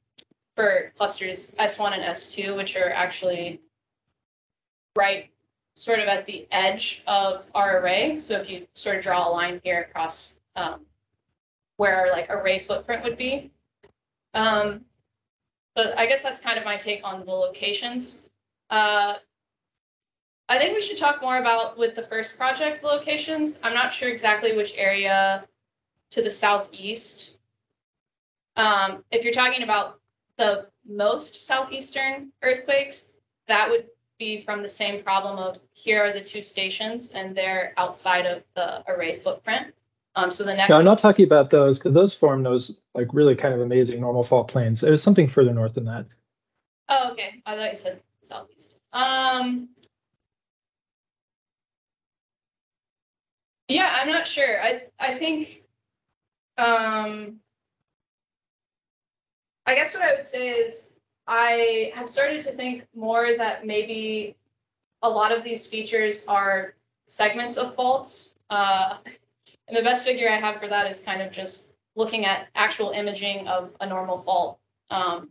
for clusters S1 and S2, which are actually right sort of at the edge of our array. So if you sort of draw a line here across um, where our like array footprint would be. Um, but I guess that's kind of my take on the locations. Uh, I think we should talk more about with the first project locations. I'm not sure exactly which area to the southeast. Um, if you're talking about the most southeastern earthquakes, that would be from the same problem of here are the two stations and they're outside of the array footprint. Um, so the next. No, I'm not talking about those because those form those like really kind of amazing normal fault planes. It was something further north than that. Oh, okay. I thought you said southeast. Um, Yeah, I'm not sure. I I think um I guess what I would say is I have started to think more that maybe a lot of these features are segments of faults. Uh, and the best figure I have for that is kind of just looking at actual imaging of a normal fault um,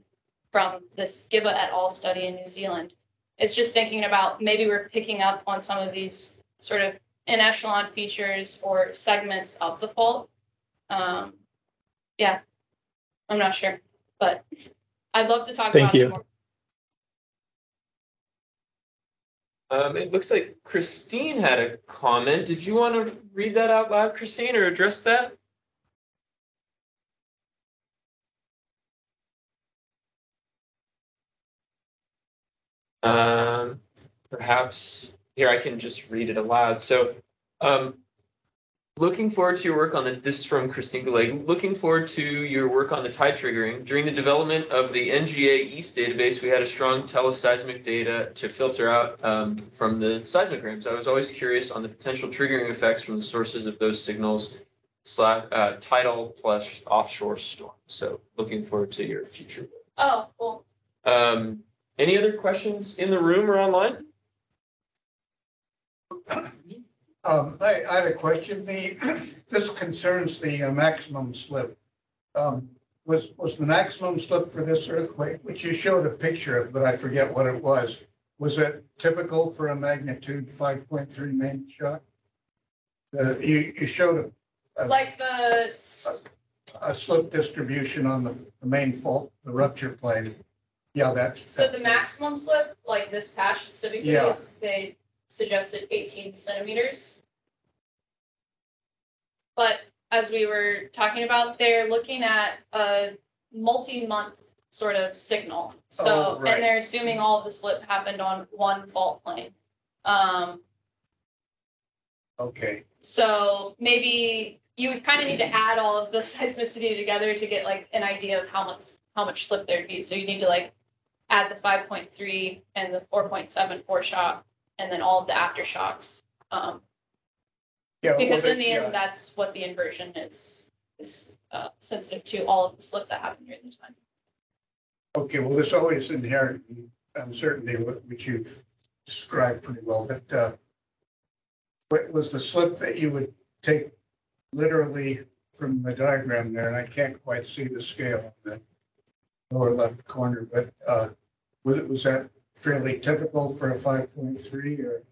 from this Giba et al. study in New Zealand. It's just thinking about maybe we're picking up on some of these sort of en echelon features or segments of the fault. Um, yeah, I'm not sure, but I'd love to talk Thank about you. it more. Um, it looks like Christine had a comment. Did you want to read that out loud, Christine, or address that? Um, perhaps here I can just read it aloud. So, um, looking forward to your work on the, this is from Christine Goulet. Looking forward to your work on the tide triggering. During the development of the NGA East database, we had a strong teleseismic data to filter out um, from the seismograms. I was always curious on the potential triggering effects from the sources of those signals, slash, uh, tidal plus offshore storm. So, looking forward to your future work. Oh, cool. Um, any other questions in the room or online? Um, I, I had a question. The, this concerns the uh, maximum slip. Um, was, was the maximum slip for this earthquake, which you showed a picture of, but I forget what it was. Was it typical for a magnitude five point three main shock? Uh, you, you showed a, Like the a slip distribution on the, the main fault, the rupture plane. Yeah, that's. so the maximum slip, like this patch specifically, Yeah. is they suggested 18 centimeters. But as we were talking about, they're looking at a multi-month sort of signal. So, Oh, right. and they're assuming all of the slip happened on one fault plane. Um, Okay, so maybe you would kind of need to add all of the seismicity together to get like an idea of how much how much slip there'd be. So you need to like add the 5.3 and the 4.7 foreshock, and then all of the aftershocks. Um, yeah. well, because in they- the yeah. end, that's what the inversion is is uh, sensitive to all of the slip that happened during the time. Okay, well, there's always inherent uncertainty, which you've described pretty well, but uh, what was the slip that you would take literally from the diagram there, and I can't quite see the scale in the lower left corner, but uh, was it, was that fairly typical for a five point three or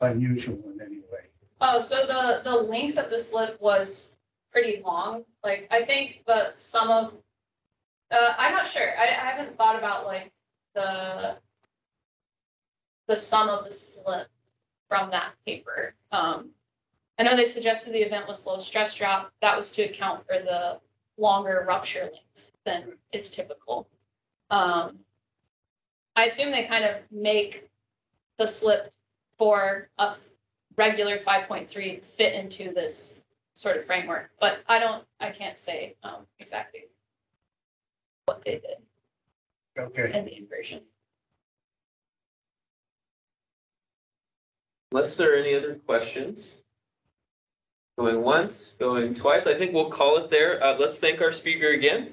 unusual in any way? Oh, so the, the length of the slip was pretty long. Like, I think the sum of, uh, I'm not sure. I, I haven't thought about like the, the sum of the slip from that paper. Um, I know they suggested the event was low stress drop. That was to account for the longer rupture length than is typical. Um, I assume they kind of make the slip for a regular five point three fit into this sort of framework, but I don't, I can't say, um, exactly what they did Okay, in the inversion. Unless there are any other questions. Going once, going twice, I think we'll call it there. Uh, let's thank our speaker again.